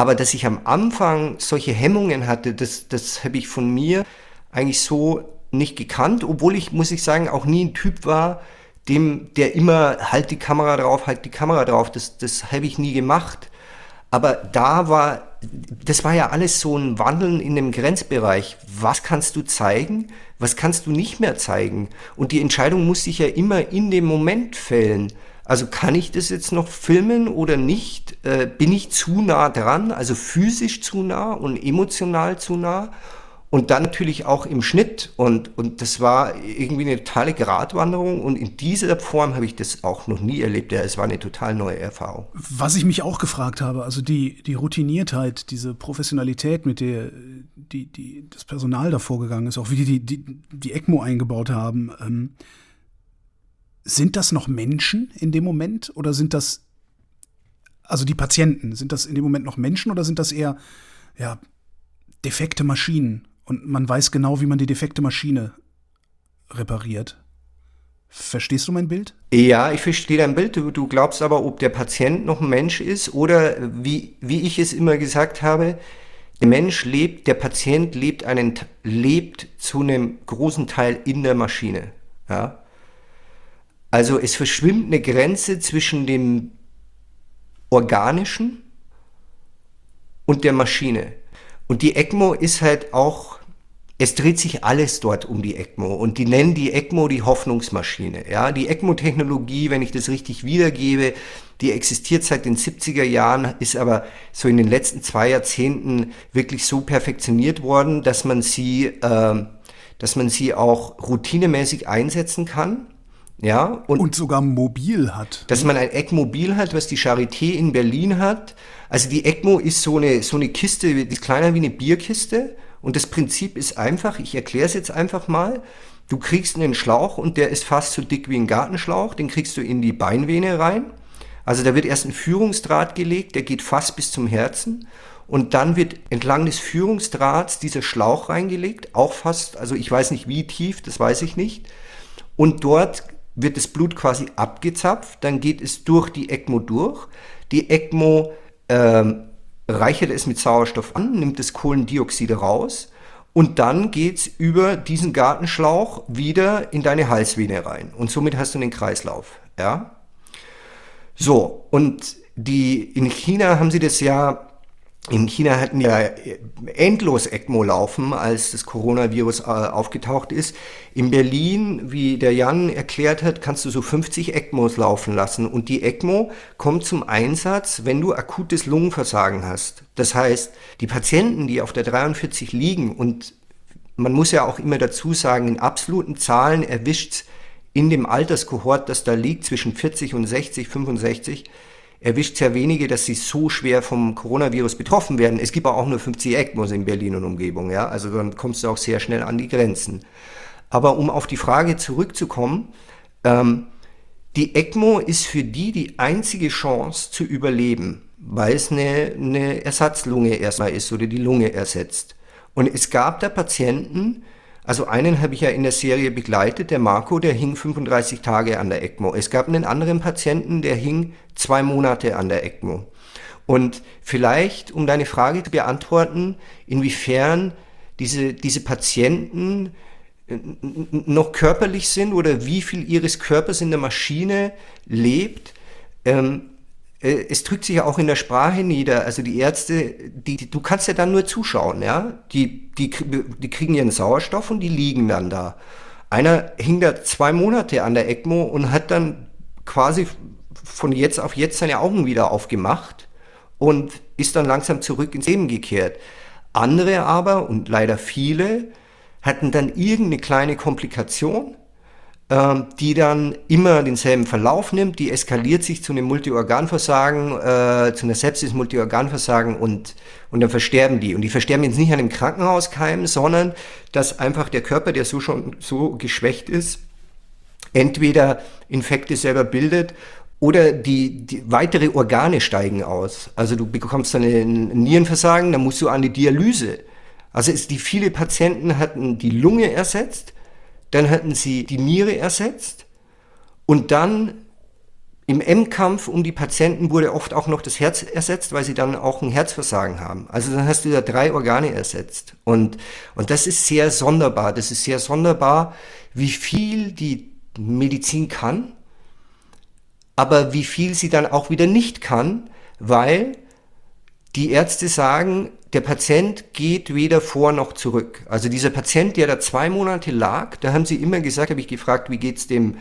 Aber dass ich am Anfang solche Hemmungen hatte, das, das habe ich von mir eigentlich so nicht gekannt, obwohl ich, muss ich sagen, auch nie ein Typ war, dem, der immer halt die Kamera drauf, halt die Kamera drauf. Das, das habe ich nie gemacht. Aber da war, das war ja alles so ein Wandeln in dem Grenzbereich. Was kannst du zeigen? Was kannst du nicht mehr zeigen? Und die Entscheidung muss sich ja immer in dem Moment fällen. Also kann ich das jetzt noch filmen oder nicht? Äh, bin ich zu nah dran, also physisch zu nah und emotional zu nah? Und dann natürlich auch im Schnitt. Und, und das war irgendwie eine totale Gratwanderung. Und in dieser Form habe ich das auch noch nie erlebt. Ja, es war eine total neue Erfahrung. Was ich mich auch gefragt habe, also die, die Routiniertheit, diese Professionalität, mit der die, die, das Personal da vorgegangen ist, auch wie die die, die ECMO eingebaut haben. Ähm, sind das noch Menschen in dem Moment oder sind das, also die Patienten, sind das in dem Moment noch Menschen oder sind das eher, ja, defekte Maschinen? und man weiß genau, wie man die defekte Maschine repariert. Verstehst du mein Bild? Ja, ich verstehe dein Bild. Du, du, glaubst aber, ob der Patient noch ein Mensch ist oder wie, wie ich es immer gesagt habe, der Mensch lebt, der Patient lebt einen, lebt zu einem großen Teil in der Maschine. Ja? Also es verschwimmt eine Grenze zwischen dem Organischen und der Maschine. Und die ECMO ist halt auch es dreht sich alles dort um die ECMO und die nennen die ECMO die Hoffnungsmaschine. Ja, die ECMO-Technologie, wenn ich das richtig wiedergebe, die existiert seit den 70er Jahren, ist aber so in den letzten zwei Jahrzehnten wirklich so perfektioniert worden, dass man sie, äh, dass man sie auch routinemäßig einsetzen kann. Ja, und, und sogar mobil hat. Dass man ein ECMO mobil hat, was die Charité in Berlin hat. Also die ECMO ist so eine, so eine Kiste, die ist kleiner wie eine Bierkiste und das Prinzip ist einfach, ich erkläre es jetzt einfach mal. Du kriegst einen Schlauch und der ist fast so dick wie ein Gartenschlauch, den kriegst du in die Beinvene rein. Also da wird erst ein Führungsdraht gelegt, der geht fast bis zum Herzen. Und dann wird entlang des Führungsdrahts dieser Schlauch reingelegt, auch fast, also ich weiß nicht wie tief, das weiß ich nicht. Und dort wird das Blut quasi abgezapft, dann geht es durch die ECMO durch. Die ECMO ähm, reichert es mit Sauerstoff an, nimmt das Kohlendioxid raus und dann geht es über diesen Gartenschlauch wieder in deine Halsvene rein. Und somit hast du den Kreislauf. Ja? So, und die, in China haben sie das ja in China hatten ja endlos ECMO laufen, als das Coronavirus äh, aufgetaucht ist. In Berlin, wie der Jan erklärt hat, kannst du so 50 ECMOs laufen lassen. Und die ECMO kommt zum Einsatz, wenn du akutes Lungenversagen hast. Das heißt, die Patienten, die auf der 43 liegen, und man muss ja auch immer dazu sagen, in absoluten Zahlen erwischt in dem Alterskohort, das da liegt, zwischen 40 und 60, 65, erwischt sehr wenige, dass sie so schwer vom Coronavirus betroffen werden. Es gibt auch nur 50 ECMOs in Berlin und Umgebung, ja. Also dann kommst du auch sehr schnell an die Grenzen. Aber um auf die Frage zurückzukommen, ähm, die ECMO ist für die die einzige Chance zu überleben, weil es eine, eine Ersatzlunge erstmal ist oder die Lunge ersetzt. Und es gab da Patienten, also einen habe ich ja in der Serie begleitet, der Marco, der hing 35 Tage an der ECMO. Es gab einen anderen Patienten, der hing zwei Monate an der ECMO. Und vielleicht, um deine Frage zu beantworten, inwiefern diese, diese Patienten äh, noch körperlich sind oder wie viel ihres Körpers in der Maschine lebt, ähm, äh, es drückt sich ja auch in der Sprache nieder. Also die Ärzte, die, die, du kannst ja dann nur zuschauen, ja. Die, die, die kriegen ihren Sauerstoff und die liegen dann da. Einer hing da zwei Monate an der ECMO und hat dann quasi von jetzt auf jetzt seine Augen wieder aufgemacht und ist dann langsam zurück ins Leben gekehrt. Andere aber, und leider viele, hatten dann irgendeine kleine Komplikation die dann immer denselben Verlauf nimmt, die eskaliert sich zu einem Multiorganversagen, äh, zu einer Sepsis, Multiorganversagen und, und dann versterben die. Und die versterben jetzt nicht an einem Krankenhauskeim, sondern dass einfach der Körper, der so schon so geschwächt ist, entweder Infekte selber bildet oder die, die, weitere Organe steigen aus. Also du bekommst dann ein Nierenversagen, dann musst du an die Dialyse. Also es, die viele Patienten hatten die Lunge ersetzt, dann hatten sie die Niere ersetzt und dann im M-Kampf um die Patienten wurde oft auch noch das Herz ersetzt, weil sie dann auch ein Herzversagen haben. Also dann hast du da drei Organe ersetzt. Und, und das ist sehr sonderbar. Das ist sehr sonderbar, wie viel die Medizin kann, aber wie viel sie dann auch wieder nicht kann, weil die Ärzte sagen, der Patient geht weder vor noch zurück. Also dieser Patient, der da zwei Monate lag, da haben sie immer gesagt, habe ich gefragt, wie geht's dem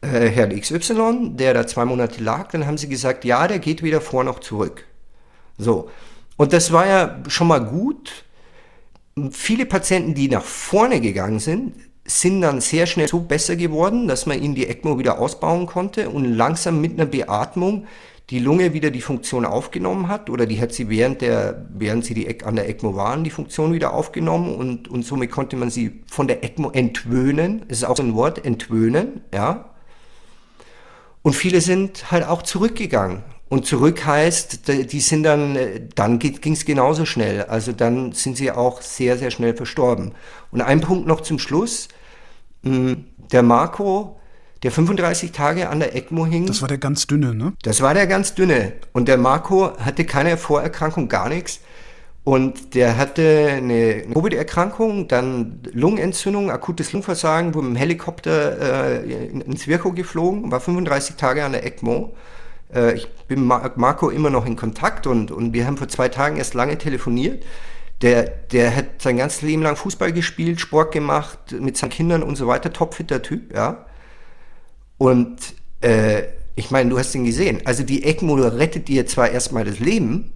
äh, Herrn XY, der da zwei Monate lag, dann haben sie gesagt, ja, der geht weder vor noch zurück. So. Und das war ja schon mal gut. Viele Patienten, die nach vorne gegangen sind, sind dann sehr schnell so besser geworden, dass man ihnen die ECMO wieder ausbauen konnte und langsam mit einer Beatmung die Lunge wieder die Funktion aufgenommen hat oder die hat sie während der, während sie die, an der ECMO waren, die Funktion wieder aufgenommen und, und somit konnte man sie von der ECMO entwöhnen. Das ist auch so ein Wort, entwöhnen, ja. Und viele sind halt auch zurückgegangen. Und zurück heißt, die sind dann, dann ging es genauso schnell. Also dann sind sie auch sehr, sehr schnell verstorben. Und ein Punkt noch zum Schluss. Hm, der Marco, der 35 Tage an der ECMO hing. Das war der ganz dünne, ne? Das war der ganz dünne. Und der Marco hatte keine Vorerkrankung, gar nichts. Und der hatte eine Covid-Erkrankung, dann Lungenentzündung, akutes Lungenversagen, wurde mit dem Helikopter äh, ins Virko geflogen, war 35 Tage an der ECMO. Äh, ich bin mit Marco immer noch in Kontakt und, und wir haben vor zwei Tagen erst lange telefoniert. Der, der hat sein ganzes Leben lang Fußball gespielt, Sport gemacht, mit seinen Kindern und so weiter, topfitter Typ, ja. Und äh, ich meine, du hast ihn gesehen. Also die ECMO rettet dir zwar erstmal das Leben,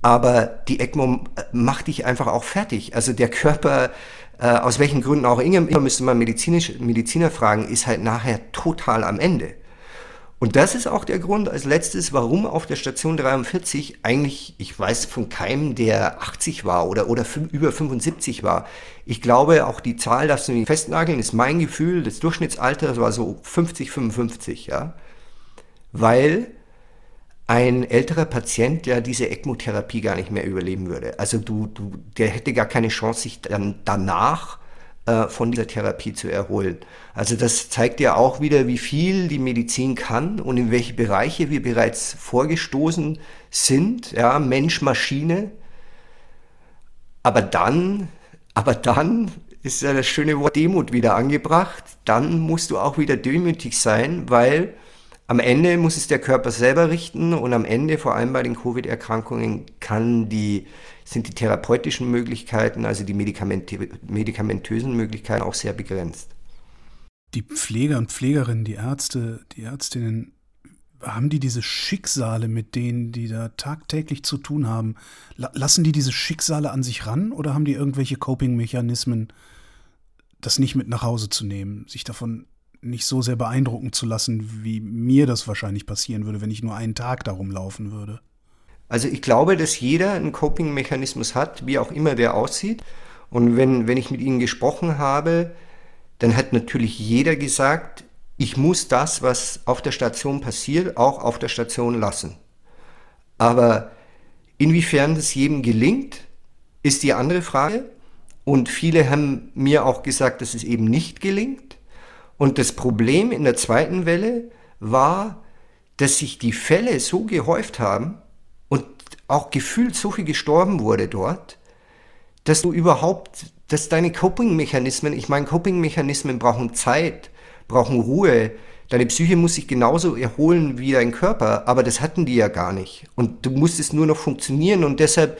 aber die ECMO macht dich einfach auch fertig. Also der Körper, äh, aus welchen Gründen auch immer, immer müsste man medizinisch, Mediziner fragen, ist halt nachher total am Ende. Und das ist auch der Grund als letztes, warum auf der Station 43 eigentlich, ich weiß von keinem, der 80 war oder, oder über 75 war. Ich glaube, auch die Zahl darfst du nicht festnageln, ist mein Gefühl, das Durchschnittsalter war so 50, 55, ja. Weil ein älterer Patient ja diese ECMO-Therapie gar nicht mehr überleben würde. Also du, du, der hätte gar keine Chance, sich dann danach äh, von dieser Therapie zu erholen. Also das zeigt ja auch wieder, wie viel die Medizin kann und in welche Bereiche wir bereits vorgestoßen sind. Ja, Mensch, Maschine. Aber dann, aber dann ist ja das schöne Wort Demut wieder angebracht. Dann musst du auch wieder demütig sein, weil am Ende muss es der Körper selber richten und am Ende, vor allem bei den Covid-Erkrankungen, kann die, sind die therapeutischen Möglichkeiten, also die medikamentösen Möglichkeiten auch sehr begrenzt. Die Pfleger und Pflegerinnen, die Ärzte, die Ärztinnen, haben die diese Schicksale, mit denen die da tagtäglich zu tun haben, lassen die diese Schicksale an sich ran oder haben die irgendwelche Coping-Mechanismen, das nicht mit nach Hause zu nehmen, sich davon nicht so sehr beeindrucken zu lassen, wie mir das wahrscheinlich passieren würde, wenn ich nur einen Tag darum laufen würde. Also ich glaube, dass jeder einen Coping-Mechanismus hat, wie auch immer der aussieht. Und wenn, wenn ich mit Ihnen gesprochen habe, dann hat natürlich jeder gesagt, ich muss das, was auf der Station passiert, auch auf der Station lassen. Aber inwiefern das jedem gelingt, ist die andere Frage. Und viele haben mir auch gesagt, dass es eben nicht gelingt. Und das Problem in der zweiten Welle war, dass sich die Fälle so gehäuft haben und auch gefühlt so viel gestorben wurde dort, dass du überhaupt, dass deine Coping-Mechanismen, ich meine, Coping-Mechanismen brauchen Zeit, brauchen Ruhe, deine Psyche muss sich genauso erholen wie dein Körper, aber das hatten die ja gar nicht. Und du musstest nur noch funktionieren und deshalb,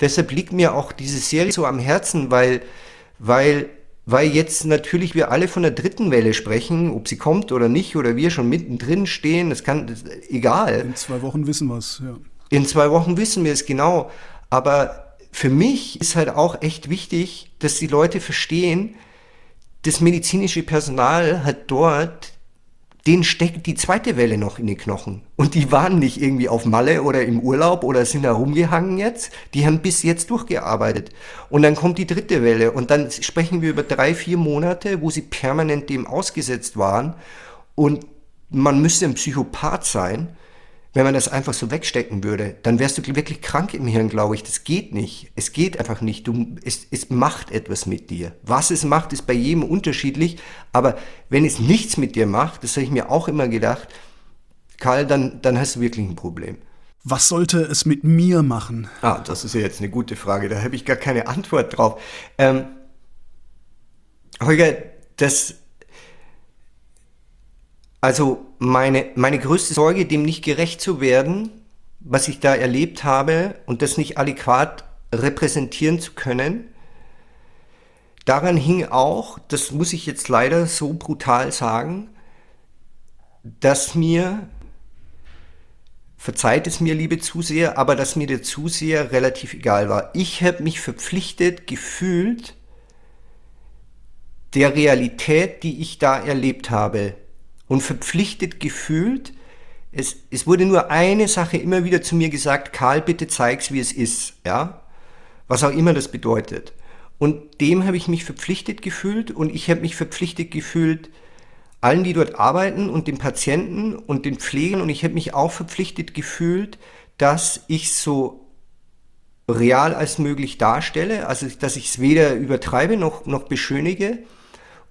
deshalb liegt mir auch diese Serie so am Herzen, weil, weil weil jetzt natürlich wir alle von der dritten Welle sprechen, ob sie kommt oder nicht, oder wir schon mittendrin stehen, das kann, das, egal. In zwei Wochen wissen wir es, ja. In zwei Wochen wissen wir es genau. Aber für mich ist halt auch echt wichtig, dass die Leute verstehen, das medizinische Personal hat dort denen steckt die zweite Welle noch in den Knochen. Und die waren nicht irgendwie auf Malle oder im Urlaub oder sind da rumgehangen jetzt. Die haben bis jetzt durchgearbeitet. Und dann kommt die dritte Welle. Und dann sprechen wir über drei, vier Monate, wo sie permanent dem ausgesetzt waren. Und man müsste ein Psychopath sein, wenn man das einfach so wegstecken würde, dann wärst du wirklich krank im Hirn, glaube ich. Das geht nicht. Es geht einfach nicht. Du, es, es macht etwas mit dir. Was es macht, ist bei jedem unterschiedlich. Aber wenn es nichts mit dir macht, das habe ich mir auch immer gedacht, Karl, dann, dann hast du wirklich ein Problem. Was sollte es mit mir machen? Ah, das ist ja jetzt eine gute Frage. Da habe ich gar keine Antwort drauf. Ähm, Holger, das, also meine, meine größte Sorge, dem nicht gerecht zu werden, was ich da erlebt habe und das nicht adäquat repräsentieren zu können, daran hing auch, das muss ich jetzt leider so brutal sagen, dass mir, verzeiht es mir, liebe Zuseher, aber dass mir der Zuseher relativ egal war. Ich habe mich verpflichtet gefühlt, der Realität, die ich da erlebt habe, und verpflichtet gefühlt. Es, es wurde nur eine Sache immer wieder zu mir gesagt, Karl, bitte zeig's, wie es ist, ja, was auch immer das bedeutet. Und dem habe ich mich verpflichtet gefühlt und ich habe mich verpflichtet gefühlt, allen, die dort arbeiten und den Patienten und den Pflegern und ich habe mich auch verpflichtet gefühlt, dass ich so real als möglich darstelle, also dass ich es weder übertreibe noch, noch beschönige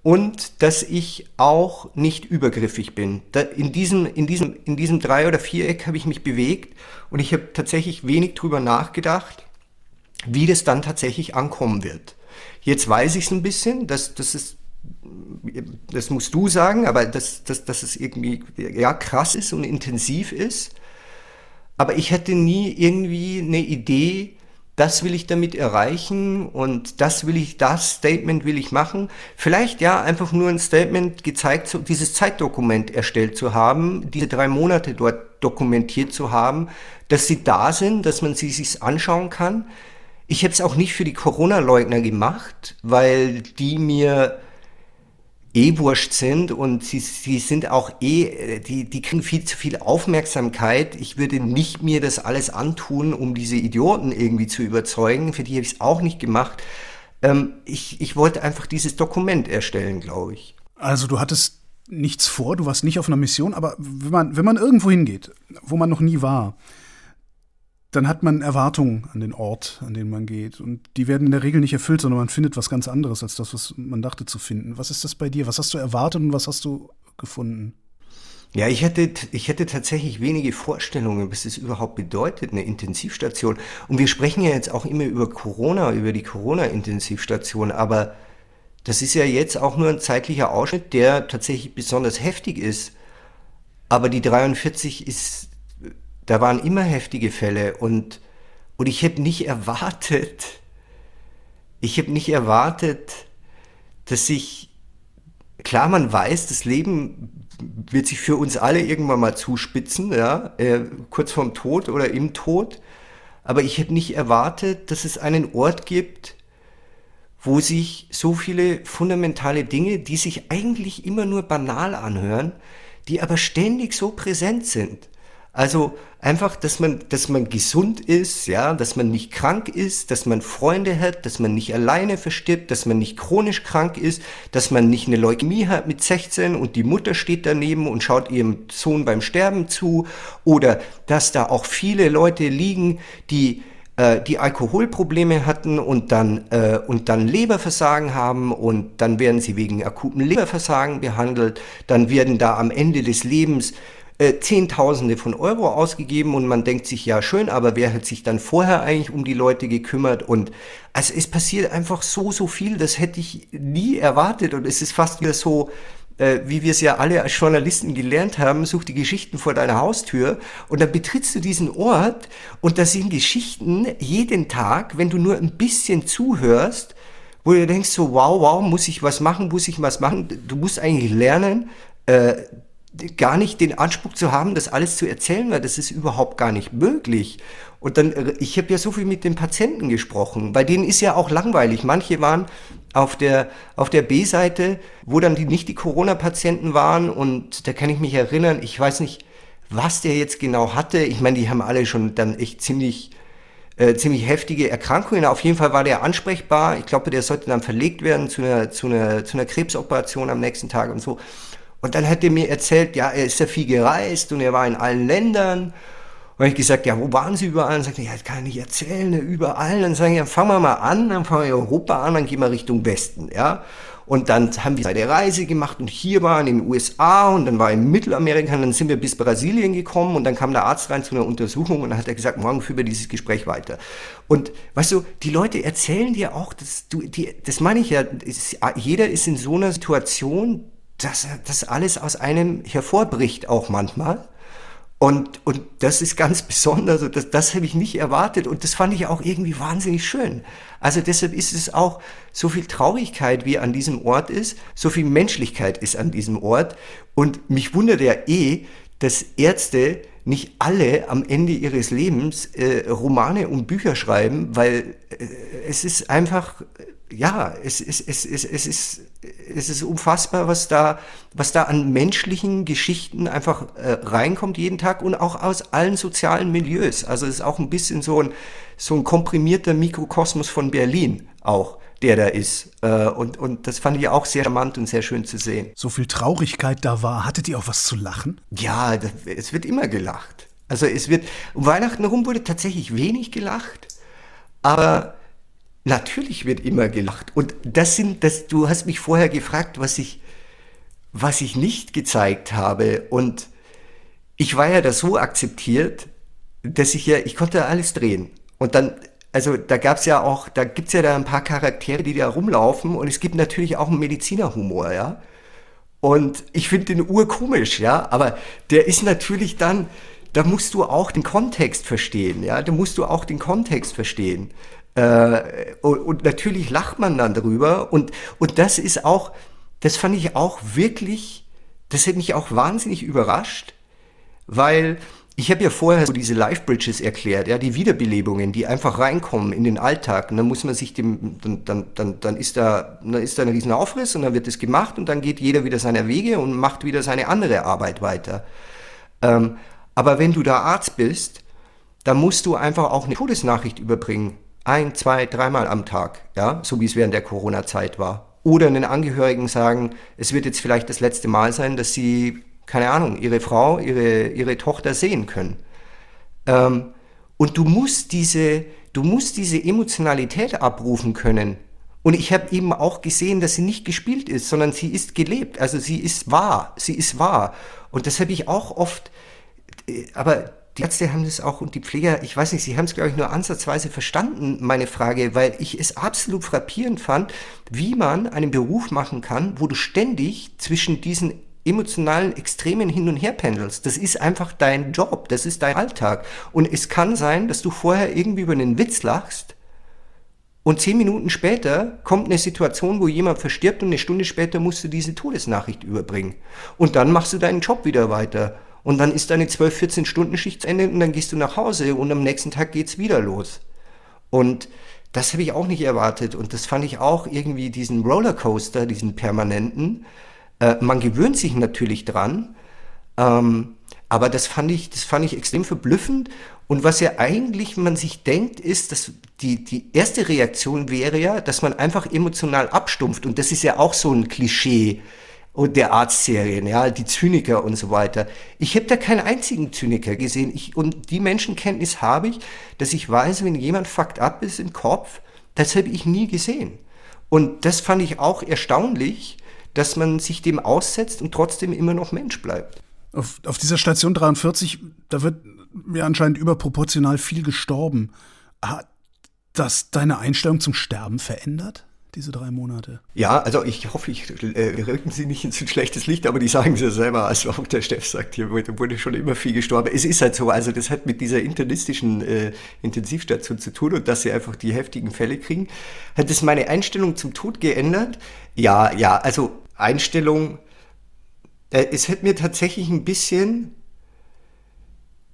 und dass ich auch nicht übergriffig bin. In, diesem, in, diesem, in diesem Drei- oder Viereck habe ich mich bewegt und ich habe tatsächlich wenig drüber nachgedacht, wie das dann tatsächlich ankommen wird. Jetzt weiß ich es ein bisschen, dass das ist das musst du sagen, aber dass, dass, dass es irgendwie ja, krass ist und intensiv ist. Aber ich hätte nie irgendwie eine Idee, das will ich damit erreichen und das will ich, das Statement will ich machen. Vielleicht ja einfach nur ein Statement gezeigt, dieses Zeitdokument erstellt zu haben, diese drei Monate dort dokumentiert zu haben, dass sie da sind, dass man sie sich anschauen kann. Ich habe es auch nicht für die Corona-Leugner gemacht, weil die mir eh wurscht sind und sie, sie sind auch eh, die, die kriegen viel zu viel Aufmerksamkeit. Ich würde nicht mir das alles antun, um diese Idioten irgendwie zu überzeugen. Für die habe ich es auch nicht gemacht. Ähm, ich, ich wollte einfach dieses Dokument erstellen, glaube ich. Also du hattest nichts vor, du warst nicht auf einer Mission, aber wenn man, wenn man irgendwo hingeht, wo man noch nie war, dann hat man Erwartungen an den Ort, an den man geht. Und die werden in der Regel nicht erfüllt, sondern man findet was ganz anderes als das, was man dachte zu finden. Was ist das bei dir? Was hast du erwartet und was hast du gefunden? Ja, ich hätte, ich hätte tatsächlich wenige Vorstellungen, was es überhaupt bedeutet, eine Intensivstation. Und wir sprechen ja jetzt auch immer über Corona, über die Corona-Intensivstation, aber das ist ja jetzt auch nur ein zeitlicher Ausschnitt, der tatsächlich besonders heftig ist. Aber die 43 ist da waren immer heftige Fälle und, und ich habe nicht erwartet, ich habe nicht erwartet, dass ich, klar, man weiß, das Leben wird sich für uns alle irgendwann mal zuspitzen, ja, äh, kurz vorm Tod oder im Tod. Aber ich habe nicht erwartet, dass es einen Ort gibt, wo sich so viele fundamentale Dinge, die sich eigentlich immer nur banal anhören, die aber ständig so präsent sind. Also einfach, dass man, dass man gesund ist, ja, dass man nicht krank ist, dass man Freunde hat, dass man nicht alleine verstirbt, dass man nicht chronisch krank ist, dass man nicht eine Leukämie hat mit 16 und die Mutter steht daneben und schaut ihrem Sohn beim Sterben zu oder dass da auch viele Leute liegen, die äh, die Alkoholprobleme hatten und dann, äh, und dann Leberversagen haben und dann werden sie wegen akutem Leberversagen behandelt, dann werden da am Ende des Lebens äh, Zehntausende von Euro ausgegeben und man denkt sich, ja schön, aber wer hat sich dann vorher eigentlich um die Leute gekümmert? Und also es passiert einfach so, so viel, das hätte ich nie erwartet und es ist fast wieder so, äh, wie wir es ja alle als Journalisten gelernt haben, such die Geschichten vor deiner Haustür und dann betrittst du diesen Ort und da sind Geschichten jeden Tag, wenn du nur ein bisschen zuhörst, wo du denkst so, wow, wow, muss ich was machen, muss ich was machen? Du musst eigentlich lernen, äh, gar nicht den Anspruch zu haben, das alles zu erzählen, weil das ist überhaupt gar nicht möglich. Und dann, äh, ich habe ja so viel mit den Patienten gesprochen, bei denen ist ja auch langweilig. Manche waren auf der, auf der B-Seite, wo dann die, nicht die Corona-Patienten waren und da kann ich mich erinnern, ich weiß nicht, was der jetzt genau hatte. Ich meine, die haben alle schon dann echt ziemlich, äh, ziemlich heftige Erkrankungen. Auf jeden Fall war der ansprechbar. Ich glaube, der sollte dann verlegt werden zu einer, zu einer, zu einer Krebsoperation am nächsten Tag und so. Und dann hat er mir erzählt, ja, er ist ja viel gereist und er war in allen Ländern. Und ich gesagt, ja, wo waren Sie überall? Und sagte, ja, das kann ich nicht erzählen, ne, überall. Dann sagen, ja, fangen wir mal an, dann fangen wir Europa an, dann gehen wir Richtung Westen, ja. Und dann haben wir eine Reise gemacht und hier waren in den USA und dann war in Mittelamerika und dann sind wir bis Brasilien gekommen und dann kam der Arzt rein zu einer Untersuchung und dann hat er gesagt, morgen führen wir dieses Gespräch weiter. Und weißt du, die Leute erzählen dir auch, dass du, die, das meine ich ja, ist, jeder ist in so einer Situation, dass das alles aus einem hervorbricht auch manchmal. Und, und das ist ganz besonders, das, das habe ich nicht erwartet und das fand ich auch irgendwie wahnsinnig schön. Also deshalb ist es auch so viel Traurigkeit, wie an diesem Ort ist, so viel Menschlichkeit ist an diesem Ort. Und mich wundert ja eh, dass Ärzte nicht alle am Ende ihres Lebens äh, Romane und Bücher schreiben, weil äh, es ist einfach ja, es, es, es, es, es, ist, es ist unfassbar, was da, was da an menschlichen Geschichten einfach äh, reinkommt jeden Tag und auch aus allen sozialen Milieus. Also es ist auch ein bisschen so ein, so ein komprimierter Mikrokosmos von Berlin auch der da ist. Äh, und, und das fand ich auch sehr charmant und sehr schön zu sehen. So viel Traurigkeit da war. Hattet ihr auch was zu lachen? Ja, das, es wird immer gelacht. Also es wird, um Weihnachten herum wurde tatsächlich wenig gelacht, aber Natürlich wird immer gelacht. Und das sind, das, du hast mich vorher gefragt, was ich, was ich nicht gezeigt habe. Und ich war ja da so akzeptiert, dass ich ja, ich konnte alles drehen. Und dann, also da gab's ja auch, da gibt's ja da ein paar Charaktere, die da rumlaufen. Und es gibt natürlich auch einen Medizinerhumor, ja. Und ich finde den urkomisch, ja. Aber der ist natürlich dann, da musst du auch den Kontext verstehen, ja. Da musst du auch den Kontext verstehen. Äh, und, und, natürlich lacht man dann drüber. Und, und das ist auch, das fand ich auch wirklich, das hat mich auch wahnsinnig überrascht, weil ich habe ja vorher so diese Life-Bridges erklärt, ja, die Wiederbelebungen, die einfach reinkommen in den Alltag. Und dann muss man sich dem, dann, dann, dann, dann ist da, dann ist da ein riesen Aufriss und dann wird es gemacht und dann geht jeder wieder seiner Wege und macht wieder seine andere Arbeit weiter. Ähm, aber wenn du da Arzt bist, dann musst du einfach auch eine Todesnachricht überbringen ein, zwei, dreimal am Tag, ja, so wie es während der Corona-Zeit war. Oder einen Angehörigen sagen, es wird jetzt vielleicht das letzte Mal sein, dass sie, keine Ahnung, ihre Frau, ihre, ihre Tochter sehen können. Ähm, und du musst diese, du musst diese Emotionalität abrufen können. Und ich habe eben auch gesehen, dass sie nicht gespielt ist, sondern sie ist gelebt. Also sie ist wahr. Sie ist wahr. Und das habe ich auch oft, äh, aber die Ärzte haben das auch und die Pfleger, ich weiß nicht, sie haben es, glaube ich, nur ansatzweise verstanden, meine Frage, weil ich es absolut frappierend fand, wie man einen Beruf machen kann, wo du ständig zwischen diesen emotionalen Extremen hin und her pendelst. Das ist einfach dein Job, das ist dein Alltag. Und es kann sein, dass du vorher irgendwie über einen Witz lachst und zehn Minuten später kommt eine Situation, wo jemand verstirbt und eine Stunde später musst du diese Todesnachricht überbringen. Und dann machst du deinen Job wieder weiter. Und dann ist deine 12, 14 Stunden Schicht zu Ende und dann gehst du nach Hause und am nächsten Tag geht's wieder los. Und das habe ich auch nicht erwartet und das fand ich auch irgendwie diesen Rollercoaster, diesen permanenten. Äh, man gewöhnt sich natürlich dran, ähm, aber das fand ich, das fand ich extrem verblüffend. Und was ja eigentlich man sich denkt, ist, dass die, die erste Reaktion wäre ja, dass man einfach emotional abstumpft. Und das ist ja auch so ein Klischee und der Arztserien, ja, die Zyniker und so weiter. Ich habe da keinen einzigen Zyniker gesehen. Ich, und die Menschenkenntnis habe ich, dass ich weiß, wenn jemand fucked up ist im Kopf, das habe ich nie gesehen. Und das fand ich auch erstaunlich, dass man sich dem aussetzt und trotzdem immer noch Mensch bleibt. Auf, auf dieser Station 43, da wird mir anscheinend überproportional viel gestorben. Hat das deine Einstellung zum Sterben verändert? Diese drei Monate? Ja, also ich hoffe, ich äh, rücken Sie nicht ins schlechtes Licht, aber die sagen es ja selber. Also auch der Chef sagt, hier wurde, wurde, schon immer viel gestorben. Es ist halt so, also das hat mit dieser internistischen äh, Intensivstation zu tun und dass sie einfach die heftigen Fälle kriegen. Hat das meine Einstellung zum Tod geändert? Ja, ja, also Einstellung, äh, es hat mir tatsächlich ein bisschen,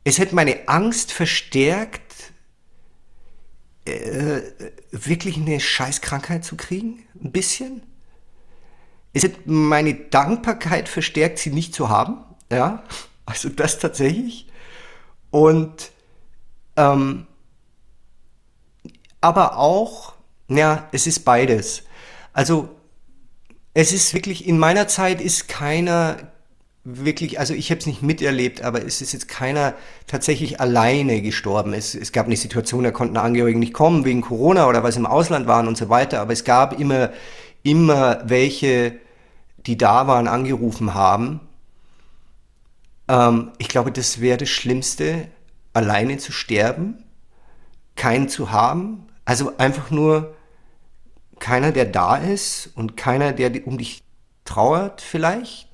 es hat meine Angst verstärkt, äh, wirklich eine Scheißkrankheit zu kriegen? Ein bisschen? Es hat meine Dankbarkeit verstärkt, sie nicht zu haben. Ja, also das tatsächlich. Und ähm, aber auch, ja, es ist beides. Also es ist wirklich, in meiner Zeit ist keiner wirklich, also ich habe es nicht miterlebt, aber es ist jetzt keiner tatsächlich alleine gestorben. Es, es gab eine Situation, da konnten Angehörige nicht kommen wegen Corona oder sie im Ausland waren und so weiter, aber es gab immer, immer welche, die da waren, angerufen haben. Ähm, ich glaube, das wäre das Schlimmste, alleine zu sterben, keinen zu haben, also einfach nur keiner, der da ist und keiner, der um dich trauert vielleicht.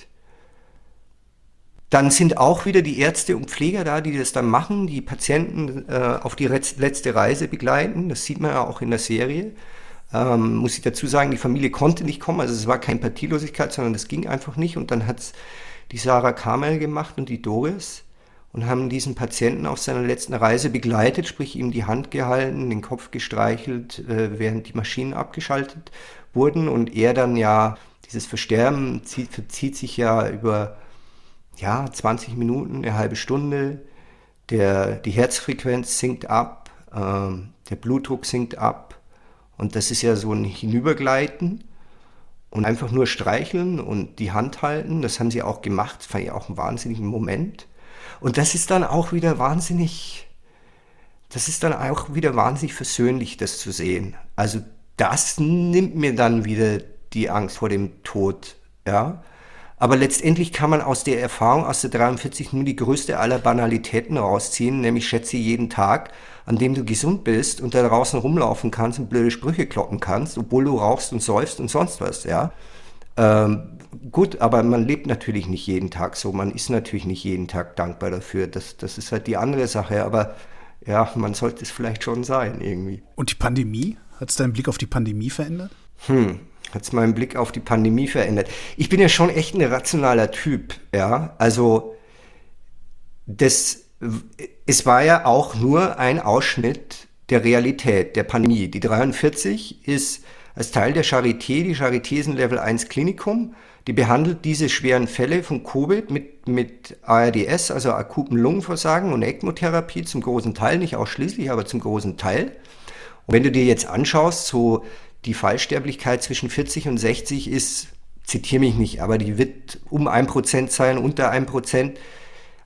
Dann sind auch wieder die Ärzte und Pfleger da, die das dann machen, die Patienten äh, auf die letzte Reise begleiten. Das sieht man ja auch in der Serie. Ähm, muss ich dazu sagen, die Familie konnte nicht kommen, also es war keine Partielosigkeit, sondern das ging einfach nicht. Und dann hat es die Sarah Kamel gemacht und die Doris und haben diesen Patienten auf seiner letzten Reise begleitet, sprich ihm die Hand gehalten, den Kopf gestreichelt, äh, während die Maschinen abgeschaltet wurden und er dann ja, dieses Versterben zieht, verzieht sich ja über ja, 20 Minuten, eine halbe Stunde. Der, die Herzfrequenz sinkt ab, ähm, der Blutdruck sinkt ab. Und das ist ja so ein Hinübergleiten und einfach nur streicheln und die Hand halten. Das haben sie auch gemacht. Das fand ich auch einen wahnsinnigen Moment. Und das ist dann auch wieder wahnsinnig, das ist dann auch wieder wahnsinnig versöhnlich, das zu sehen. Also das nimmt mir dann wieder die Angst vor dem Tod, ja. Aber letztendlich kann man aus der Erfahrung aus der 43 nur die größte aller Banalitäten rausziehen, nämlich schätze jeden Tag, an dem du gesund bist und da draußen rumlaufen kannst und blöde Sprüche kloppen kannst, obwohl du rauchst und säufst und sonst was, ja. Ähm, gut, aber man lebt natürlich nicht jeden Tag so, man ist natürlich nicht jeden Tag dankbar dafür. Das, das ist halt die andere Sache, aber ja, man sollte es vielleicht schon sein irgendwie. Und die Pandemie? Hat es deinen Blick auf die Pandemie verändert? Hm, hat es meinen Blick auf die Pandemie verändert. Ich bin ja schon echt ein rationaler Typ, ja. Also das, es war ja auch nur ein Ausschnitt der Realität, der Pandemie. Die 43 ist als Teil der Charité, die Charité ist ein Level 1 Klinikum, die behandelt diese schweren Fälle von Covid mit, mit ARDS, also akuten Lungenversagen und ECMO-Therapie zum großen Teil, nicht ausschließlich, aber zum großen Teil. Und wenn du dir jetzt anschaust, so die Fallsterblichkeit zwischen 40 und 60 ist, zitiere mich nicht, aber die wird um ein Prozent sein, unter ein Prozent.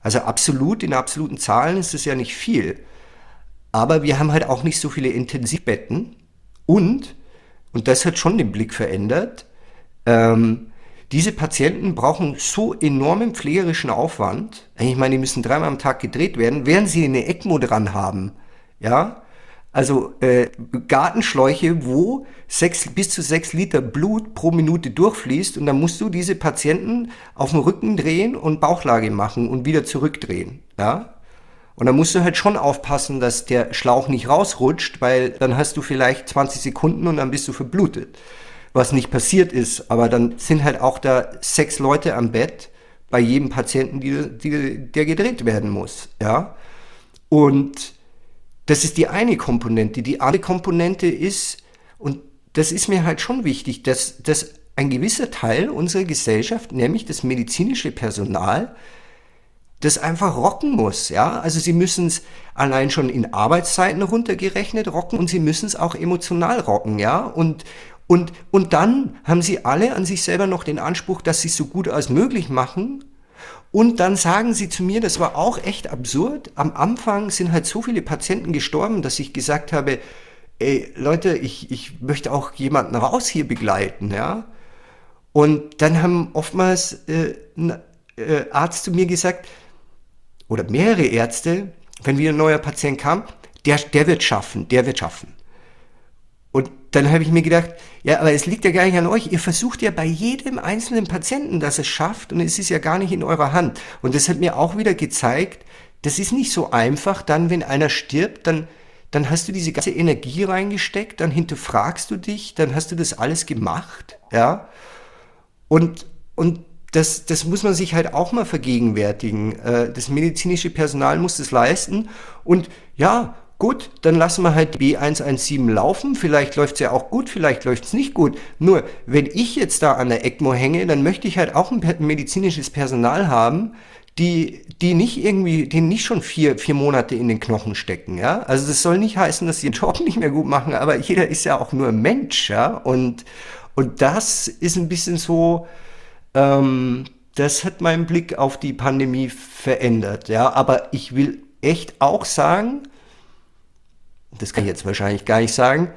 Also absolut, in absoluten Zahlen ist es ja nicht viel. Aber wir haben halt auch nicht so viele Intensivbetten. Und, und das hat schon den Blick verändert, ähm, diese Patienten brauchen so enormen pflegerischen Aufwand. Ich meine, die müssen dreimal am Tag gedreht werden, während sie eine ECMO dran haben. Ja, also äh, Gartenschläuche, wo sechs, bis zu sechs Liter Blut pro Minute durchfließt und dann musst du diese Patienten auf dem Rücken drehen und Bauchlage machen und wieder zurückdrehen. Ja? Und dann musst du halt schon aufpassen, dass der Schlauch nicht rausrutscht, weil dann hast du vielleicht 20 Sekunden und dann bist du verblutet. Was nicht passiert ist, aber dann sind halt auch da sechs Leute am Bett bei jedem Patienten, die, die, der gedreht werden muss. Ja? Und das ist die eine Komponente. Die andere Komponente ist, und das ist mir halt schon wichtig, dass, dass ein gewisser Teil unserer Gesellschaft, nämlich das medizinische Personal, das einfach rocken muss, ja. Also sie müssen es allein schon in Arbeitszeiten runtergerechnet rocken und sie müssen es auch emotional rocken, ja. Und, und, und dann haben sie alle an sich selber noch den Anspruch, dass sie es so gut als möglich machen und dann sagen sie zu mir, das war auch echt absurd. Am Anfang sind halt so viele Patienten gestorben, dass ich gesagt habe, ey, Leute, ich, ich möchte auch jemanden raus hier begleiten, ja. Und dann haben oftmals äh, ein äh, Arzt zu mir gesagt, oder mehrere Ärzte, wenn wieder ein neuer Patient kam, der, der wird schaffen, der wird schaffen. Dann habe ich mir gedacht, ja, aber es liegt ja gar nicht an euch. Ihr versucht ja bei jedem einzelnen Patienten, dass es schafft und es ist ja gar nicht in eurer Hand. Und das hat mir auch wieder gezeigt, das ist nicht so einfach. Dann, wenn einer stirbt, dann, dann hast du diese ganze Energie reingesteckt, dann hinterfragst du dich, dann hast du das alles gemacht, ja. Und, und das, das muss man sich halt auch mal vergegenwärtigen. Äh, das medizinische Personal muss das leisten. Und ja, Gut, dann lassen wir halt B117 laufen. Vielleicht läuft es ja auch gut, vielleicht läuft es nicht gut. Nur, wenn ich jetzt da an der ECMO hänge, dann möchte ich halt auch ein medizinisches Personal haben, die, die nicht irgendwie, die nicht schon vier, vier Monate in den Knochen stecken, ja. Also das soll nicht heißen, dass sie den Job nicht mehr gut machen, aber jeder ist ja auch nur Mensch, ja. Und, und das ist ein bisschen so, ähm, das hat meinen Blick auf die Pandemie verändert. Ja, aber ich will echt auch sagen, das kann ich jetzt wahrscheinlich gar nicht sagen,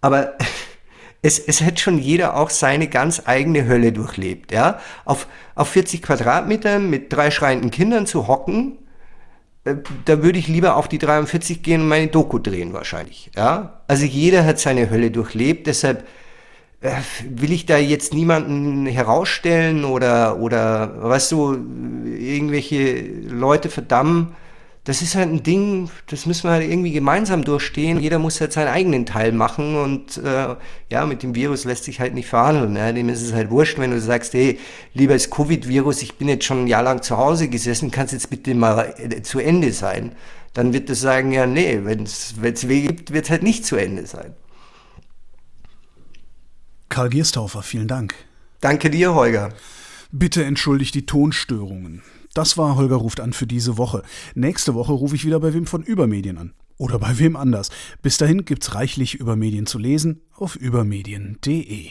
aber es, es hat schon jeder auch seine ganz eigene Hölle durchlebt. Ja? Auf, auf 40 Quadratmetern mit drei schreienden Kindern zu hocken, äh, da würde ich lieber auf die 43 gehen und meine Doku drehen wahrscheinlich. Ja? Also jeder hat seine Hölle durchlebt, deshalb äh, will ich da jetzt niemanden herausstellen oder, oder weißt du, irgendwelche Leute verdammen. Das ist halt ein Ding, das müssen wir halt irgendwie gemeinsam durchstehen. Jeder muss halt seinen eigenen Teil machen und äh, ja, mit dem Virus lässt sich halt nicht verhandeln. Ja. Dem ist es halt wurscht, wenn du sagst, hey, lieber das Covid-Virus, ich bin jetzt schon ein Jahr lang zu Hause gesessen, kann es jetzt bitte mal äh, zu Ende sein. Dann wird es sagen, ja, nee, wenn es weh gibt, wird es halt nicht zu Ende sein. Karl Gierstaufer, vielen Dank. Danke dir, Holger. Bitte entschuldigt die Tonstörungen. Das war Holger ruft an für diese Woche. Nächste Woche rufe ich wieder bei wem von Übermedien an. Oder bei wem anders. Bis dahin gibt's reichlich über Medien zu lesen auf übermedien.de.